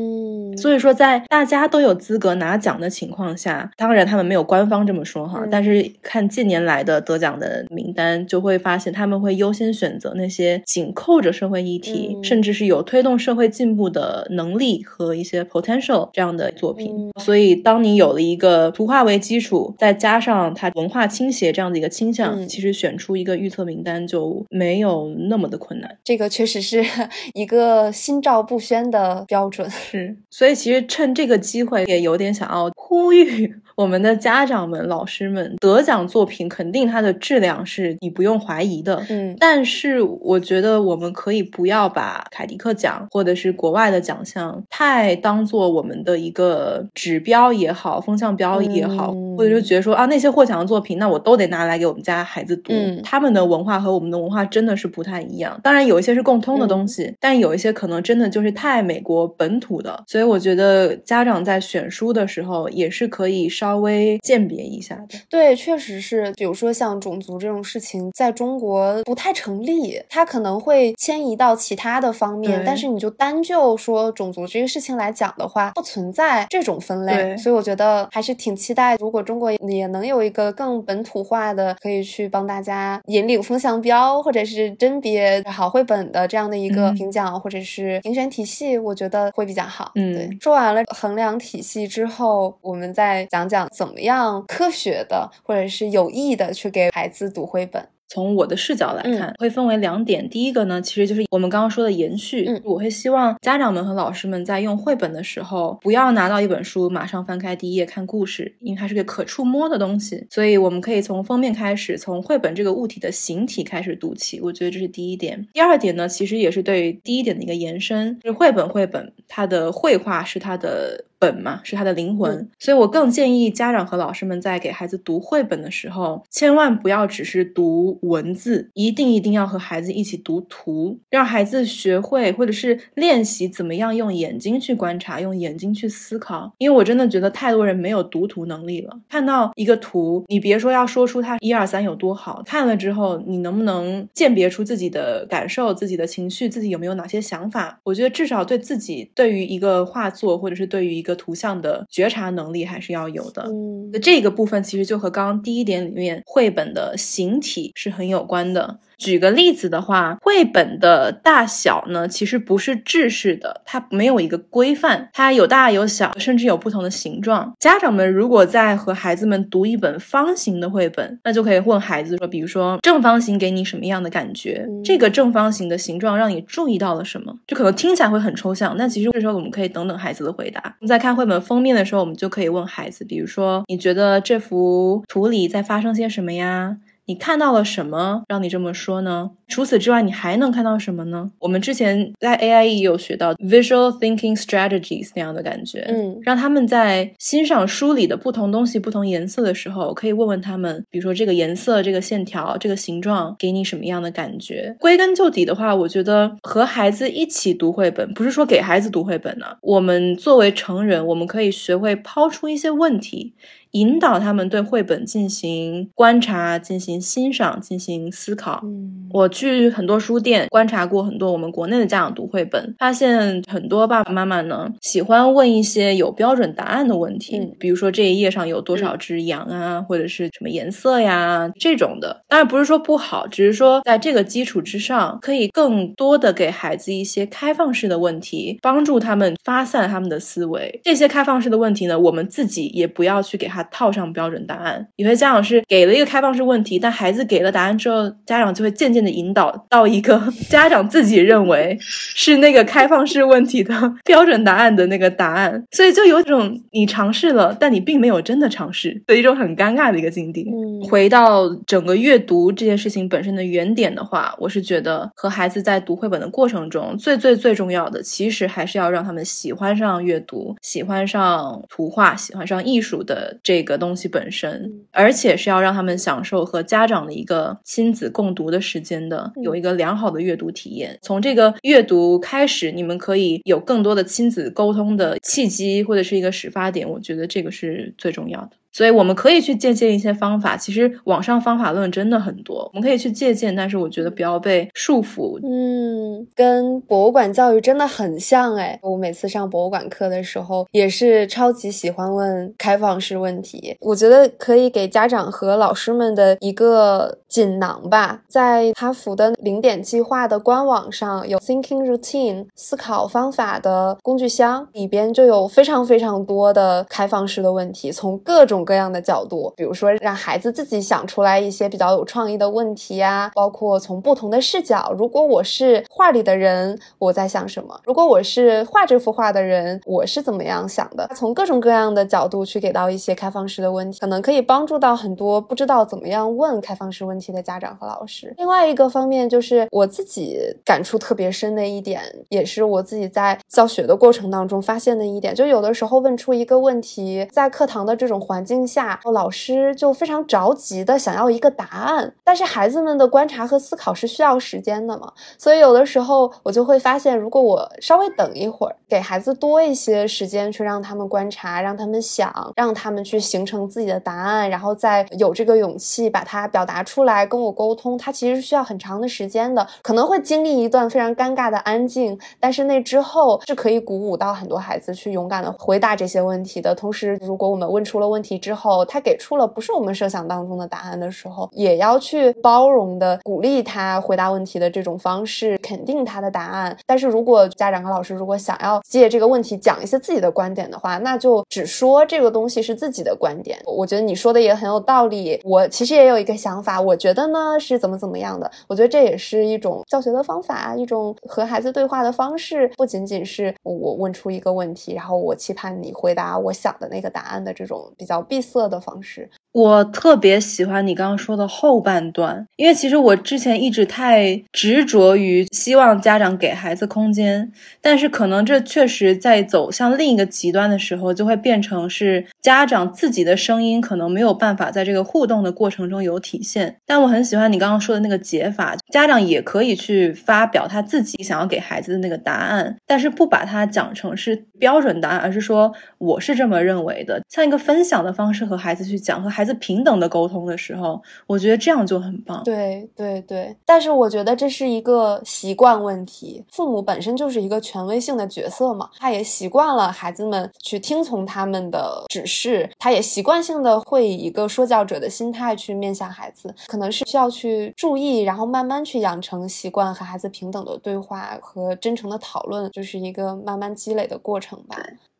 所以说，在大家都有资格拿奖的情况下，当然他们没有官方这么说哈，但是看近年来的得奖的名单，就会发现他们会优先选择那些紧扣着社会议题，甚至是有推动社会进步的能力和一些 potential 这样的作品。所以，当你有了一个图画为基础，再加上它文化倾斜这样的一个倾向，其实选出一个预测名单就没有那么的困难。这个确实是 一个心照不宣的标准。是，所以其实趁这个机会，也有点想要呼吁。我们的家长们、老师们，得奖作品肯定它的质量是你不用怀疑的。嗯，但是我觉得我们可以不要把凯迪克奖或者是国外的奖项太当做我们的一个指标也好、风向标也好，或者就觉得说啊那些获奖的作品，那我都得拿来给我们家孩子读。嗯，他们的文化和我们的文化真的是不太一样。当然有一些是共通的东西，但有一些可能真的就是太美国本土的。所以我觉得家长在选书的时候也是可以稍。稍微鉴别一下的，对，确实是，比如说像种族这种事情，在中国不太成立，它可能会迁移到其他的方面，但是你就单就说种族这个事情来讲的话，不存在这种分类，所以我觉得还是挺期待，如果中国也能有一个更本土化的，可以去帮大家引领风向标，或者是甄别好绘本的这样的一个评奖或者是评选体系，我觉得会比较好。嗯，对，说完了衡量体系之后，我们再讲讲。讲怎么样科学的或者是有意的去给孩子读绘本。从我的视角来看，会分为两点。第一个呢，其实就是我们刚刚说的延续。嗯，我会希望家长们和老师们在用绘本的时候，不要拿到一本书马上翻开第一页看故事，因为它是个可触摸的东西。所以我们可以从封面开始，从绘本这个物体的形体开始读起。我觉得这是第一点。第二点呢，其实也是对第一点的一个延伸，就是绘本绘本它的绘画是它的本嘛，是他的灵魂。所以我更建议家长和老师们在给孩子读绘本的时候，千万不要只是读。文字一定一定要和孩子一起读图，让孩子学会或者是练习怎么样用眼睛去观察，用眼睛去思考。因为我真的觉得太多人没有读图能力了。看到一个图，你别说要说出它一二三有多好，看了之后你能不能鉴别出自己的感受、自己的情绪、自己有没有哪些想法？我觉得至少对自己对于一个画作或者是对于一个图像的觉察能力还是要有的。嗯，这个部分其实就和刚刚第一点里面绘本的形体是。很有关的。举个例子的话，绘本的大小呢，其实不是制式的，它没有一个规范，它有大有小，甚至有不同的形状。家长们如果在和孩子们读一本方形的绘本，那就可以问孩子说，比如说正方形给你什么样的感觉？这个正方形的形状让你注意到了什么？就可能听起来会很抽象，但其实这时候我们可以等等孩子的回答。我们在看绘本封面的时候，我们就可以问孩子，比如说你觉得这幅图里在发生些什么呀？你看到了什么让你这么说呢？除此之外，你还能看到什么呢？我们之前在 AIE 也有学到 visual thinking strategies 那样的感觉，嗯，让他们在欣赏书里的不同东西、不同颜色的时候，可以问问他们，比如说这个颜色、这个线条、这个形状给你什么样的感觉？归根究底的话，我觉得和孩子一起读绘本，不是说给孩子读绘本呢。我们作为成人，我们可以学会抛出一些问题。引导他们对绘本进行观察、进行欣赏、进行思考。嗯，我去很多书店观察过很多我们国内的家长读绘本，发现很多爸爸妈妈呢喜欢问一些有标准答案的问题，比如说这一页上有多少只羊啊，或者是什么颜色呀这种的。当然不是说不好，只是说在这个基础之上，可以更多的给孩子一些开放式的问题，帮助他们发散他们的思维。这些开放式的问题呢，我们自己也不要去给他。套上标准答案，有些家长是给了一个开放式问题，但孩子给了答案之后，家长就会渐渐的引导到一个 家长自己认为是那个开放式问题的 标准答案的那个答案，所以就有种你尝试了，但你并没有真的尝试的一种很尴尬的一个境地。回到整个阅读这件事情本身的原点的话，我是觉得和孩子在读绘本的过程中，最最最重要的，其实还是要让他们喜欢上阅读，喜欢上图画，喜欢上艺术的这。这个东西本身，而且是要让他们享受和家长的一个亲子共读的时间的，有一个良好的阅读体验。从这个阅读开始，你们可以有更多的亲子沟通的契机，或者是一个始发点。我觉得这个是最重要的。所以我们可以去借鉴一些方法，其实网上方法论真的很多，我们可以去借鉴，但是我觉得不要被束缚。嗯，跟博物馆教育真的很像哎，我每次上博物馆课的时候，也是超级喜欢问开放式问题。我觉得可以给家长和老师们的一个锦囊吧，在哈佛的零点计划的官网上有 Thinking Routine 思考方法的工具箱，里边就有非常非常多的开放式的问题，从各种。各样的角度，比如说让孩子自己想出来一些比较有创意的问题啊，包括从不同的视角，如果我是画里的人，我在想什么？如果我是画这幅画的人，我是怎么样想的？从各种各样的角度去给到一些开放式的问题，可能可以帮助到很多不知道怎么样问开放式问题的家长和老师。另外一个方面就是我自己感触特别深的一点，也是我自己在教学的过程当中发现的一点，就有的时候问出一个问题，在课堂的这种环境。下，老师就非常着急的想要一个答案，但是孩子们的观察和思考是需要时间的嘛，所以有的时候我就会发现，如果我稍微等一会儿，给孩子多一些时间去让他们观察，让他们想，让他们去形成自己的答案，然后再有这个勇气把它表达出来跟我沟通，它其实需要很长的时间的，可能会经历一段非常尴尬的安静，但是那之后是可以鼓舞到很多孩子去勇敢的回答这些问题的。同时，如果我们问出了问题，之后，他给出了不是我们设想当中的答案的时候，也要去包容的鼓励他回答问题的这种方式，肯定他的答案。但是如果家长和老师如果想要借这个问题讲一些自己的观点的话，那就只说这个东西是自己的观点。我觉得你说的也很有道理，我其实也有一个想法，我觉得呢是怎么怎么样的。我觉得这也是一种教学的方法，一种和孩子对话的方式，不仅仅是我问出一个问题，然后我期盼你回答我想的那个答案的这种比较。闭塞的方式。我特别喜欢你刚刚说的后半段，因为其实我之前一直太执着于希望家长给孩子空间，但是可能这确实在走向另一个极端的时候，就会变成是家长自己的声音可能没有办法在这个互动的过程中有体现。但我很喜欢你刚刚说的那个解法，家长也可以去发表他自己想要给孩子的那个答案，但是不把它讲成是标准答案，而是说我是这么认为的，像一个分享的方式和孩子去讲，和孩。子平等的沟通的时候，我觉得这样就很棒。对对对，但是我觉得这是一个习惯问题。父母本身就是一个权威性的角色嘛，他也习惯了孩子们去听从他们的指示，他也习惯性的会以一个说教者的心态去面向孩子，可能是需要去注意，然后慢慢去养成习惯和孩子平等的对话和真诚的讨论，就是一个慢慢积累的过程吧。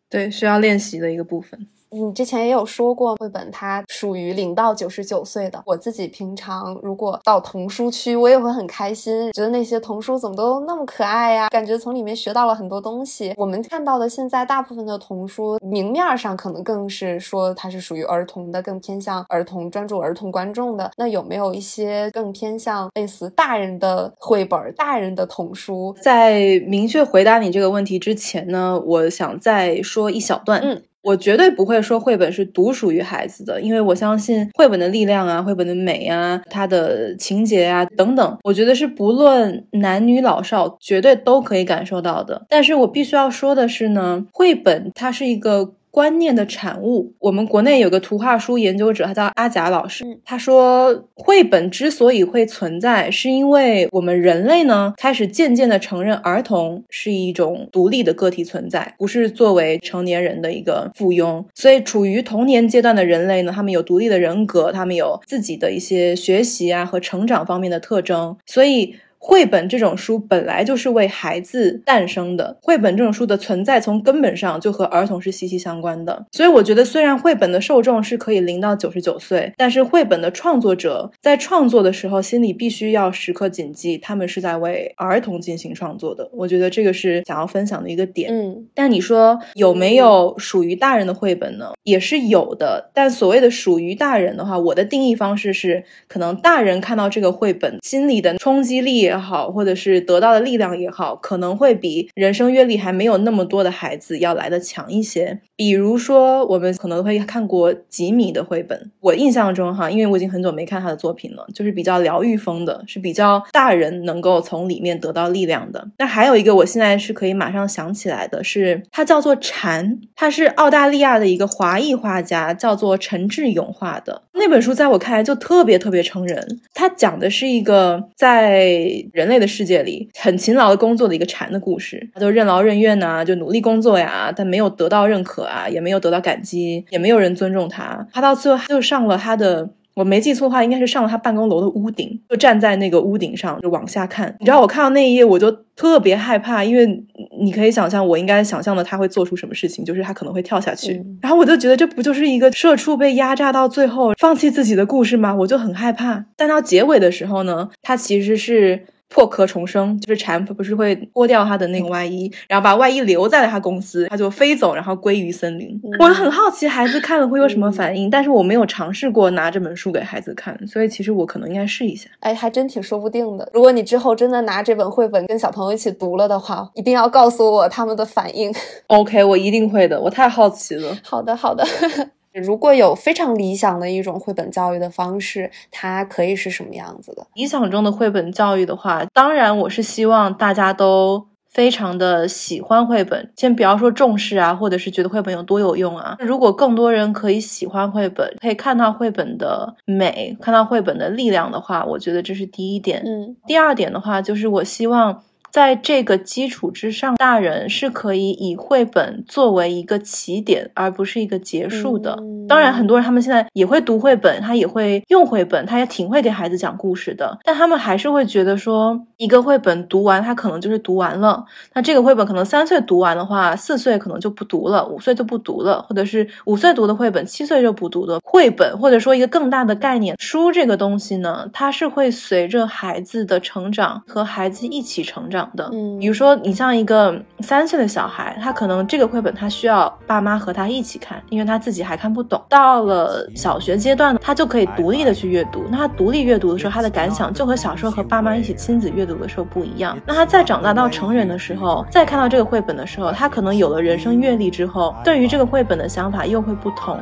对，需要练习的一个部分。你之前也有说过，绘本它属于零到九十九岁的。我自己平常如果到童书区，我也会很开心，觉得那些童书怎么都那么可爱呀，感觉从里面学到了很多东西。我们看到的现在大部分的童书，明面上可能更是说它是属于儿童的，更偏向儿童，专注儿童观众的。那有没有一些更偏向类似大人的绘本、大人的童书？在明确回答你这个问题之前呢，我想再说一小段。嗯。我绝对不会说绘本是独属于孩子的，因为我相信绘本的力量啊，绘本的美啊，它的情节啊等等，我觉得是不论男女老少，绝对都可以感受到的。但是我必须要说的是呢，绘本它是一个。观念的产物。我们国内有个图画书研究者，他叫阿贾老师。他说，绘本之所以会存在，是因为我们人类呢开始渐渐的承认儿童是一种独立的个体存在，不是作为成年人的一个附庸。所以，处于童年阶段的人类呢，他们有独立的人格，他们有自己的一些学习啊和成长方面的特征。所以。绘本这种书本来就是为孩子诞生的，绘本这种书的存在从根本上就和儿童是息息相关的。所以我觉得，虽然绘本的受众是可以零到九十九岁，但是绘本的创作者在创作的时候，心里必须要时刻谨记，他们是在为儿童进行创作的。我觉得这个是想要分享的一个点。嗯，但你说有没有属于大人的绘本呢？也是有的。但所谓的属于大人的话，我的定义方式是，可能大人看到这个绘本，心里的冲击力。也好，或者是得到的力量也好，可能会比人生阅历还没有那么多的孩子要来的强一些。比如说，我们可能会看过吉米的绘本，我印象中哈，因为我已经很久没看他的作品了，就是比较疗愈风的，是比较大人能够从里面得到力量的。那还有一个，我现在是可以马上想起来的，是它叫做《蝉》，它是澳大利亚的一个华裔画家，叫做陈志勇画的那本书，在我看来就特别特别成人。他讲的是一个在人类的世界里很勤劳的工作的一个蝉的故事，他就任劳任怨呐，就努力工作呀，但没有得到认可啊，也没有得到感激，也没有人尊重他。他到最后他就上了他的，我没记错的话，应该是上了他办公楼的屋顶，就站在那个屋顶上就往下看。你知道我看到那一页我就特别害怕，因为你可以想象我应该想象的他会做出什么事情，就是他可能会跳下去。然后我就觉得这不就是一个社畜被压榨到最后放弃自己的故事吗？我就很害怕。但到结尾的时候呢，他其实是。破壳重生，就是蝉不是会脱掉它的那个外衣，然后把外衣留在了他公司，它就飞走，然后归于森林。我很好奇孩子看了会有什么反应，但是我没有尝试过拿这本书给孩子看，所以其实我可能应该试一下。哎，还真挺说不定的。如果你之后真的拿这本绘本跟小朋友一起读了的话，一定要告诉我他们的反应。OK，我一定会的，我太好奇了。好的，好的。如果有非常理想的一种绘本教育的方式，它可以是什么样子的？理想中的绘本教育的话，当然我是希望大家都非常的喜欢绘本，先不要说重视啊，或者是觉得绘本有多有用啊。如果更多人可以喜欢绘本，可以看到绘本的美，看到绘本的力量的话，我觉得这是第一点。嗯，第二点的话，就是我希望。在这个基础之上，大人是可以以绘本作为一个起点，而不是一个结束的。当然，很多人他们现在也会读绘本，他也会用绘本，他也挺会给孩子讲故事的。但他们还是会觉得说，一个绘本读完，他可能就是读完了。那这个绘本可能三岁读完的话，四岁可能就不读了，五岁就不读了，或者是五岁读的绘本，七岁就不读的绘本，或者说一个更大的概念，书这个东西呢，它是会随着孩子的成长和孩子一起成长。的，嗯，比如说你像一个三岁的小孩，他可能这个绘本他需要爸妈和他一起看，因为他自己还看不懂。到了小学阶段呢，他就可以独立的去阅读。那他独立阅读的时候，他的感想就和小时候和爸妈一起亲子阅读的时候不一样。那他再长大到成人的时候，再看到这个绘本的时候，他可能有了人生阅历之后，对于这个绘本的想法又会不同。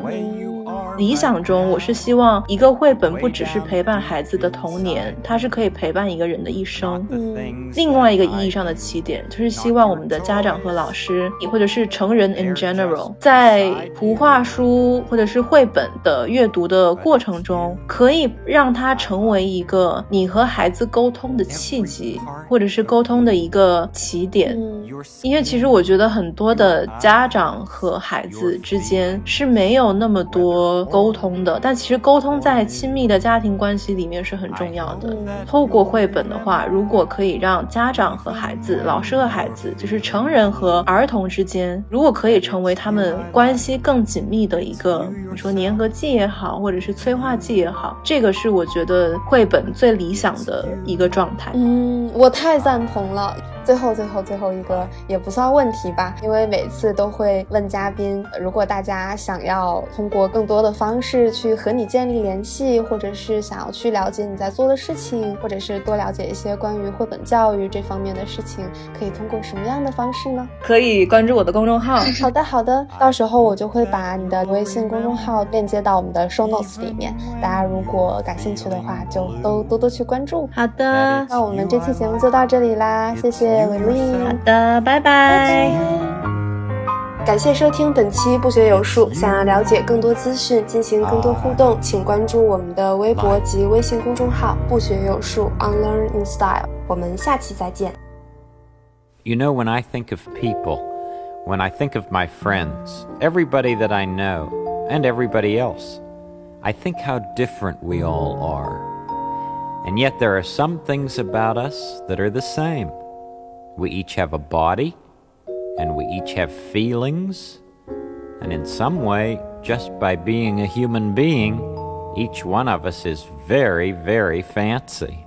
理想中，我是希望一个绘本不只是陪伴孩子的童年，它是可以陪伴一个人的一生。嗯，另外一个意义上的起点，就是希望我们的家长和老师，或者是成人 in general，在图画书或者是绘本的阅读的过程中，可以让它成为一个你和孩子沟通的契机，或者是沟通的一个起点。因为其实我觉得很多的家长和孩子之间是没有那么多沟通的，但其实沟通在亲密的家庭关系里面是很重要的。透过绘本的话，如果可以让家长和孩子、老师和孩子，就是成人和儿童之间，如果可以成为他们关系更紧密的一个，你说粘合剂也好，或者是催化剂也好，这个是我觉得绘本最理想的一个状态。嗯，我太赞同了。最后，最后，最后一个也不算问题吧，因为每次都会问嘉宾，如果大家想要通过更多的方式去和你建立联系，或者是想要去了解你在做的事情，或者是多了解一些关于绘本教育这方面的事情，可以通过什么样的方式呢？可以关注我的公众号。好的，好的，到时候我就会把你的微信公众号链接到我们的 show notes 里面，大家如果感兴趣的话，就都多多去关注。好的，那我们这期节目就到这里啦，谢谢。好的，拜拜。感谢收听本期不学有术。想要了解更多资讯，进行更多互动，请关注我们的微博及微信公众号“不学有术 ”，Unlearn in Style。我们下期再见。You know, when I think of people, when I think of my friends, everybody that I know, and everybody else, I think how different we all are. And yet there are some things about us that are the same. We each have a body, and we each have feelings, and in some way, just by being a human being, each one of us is very, very fancy.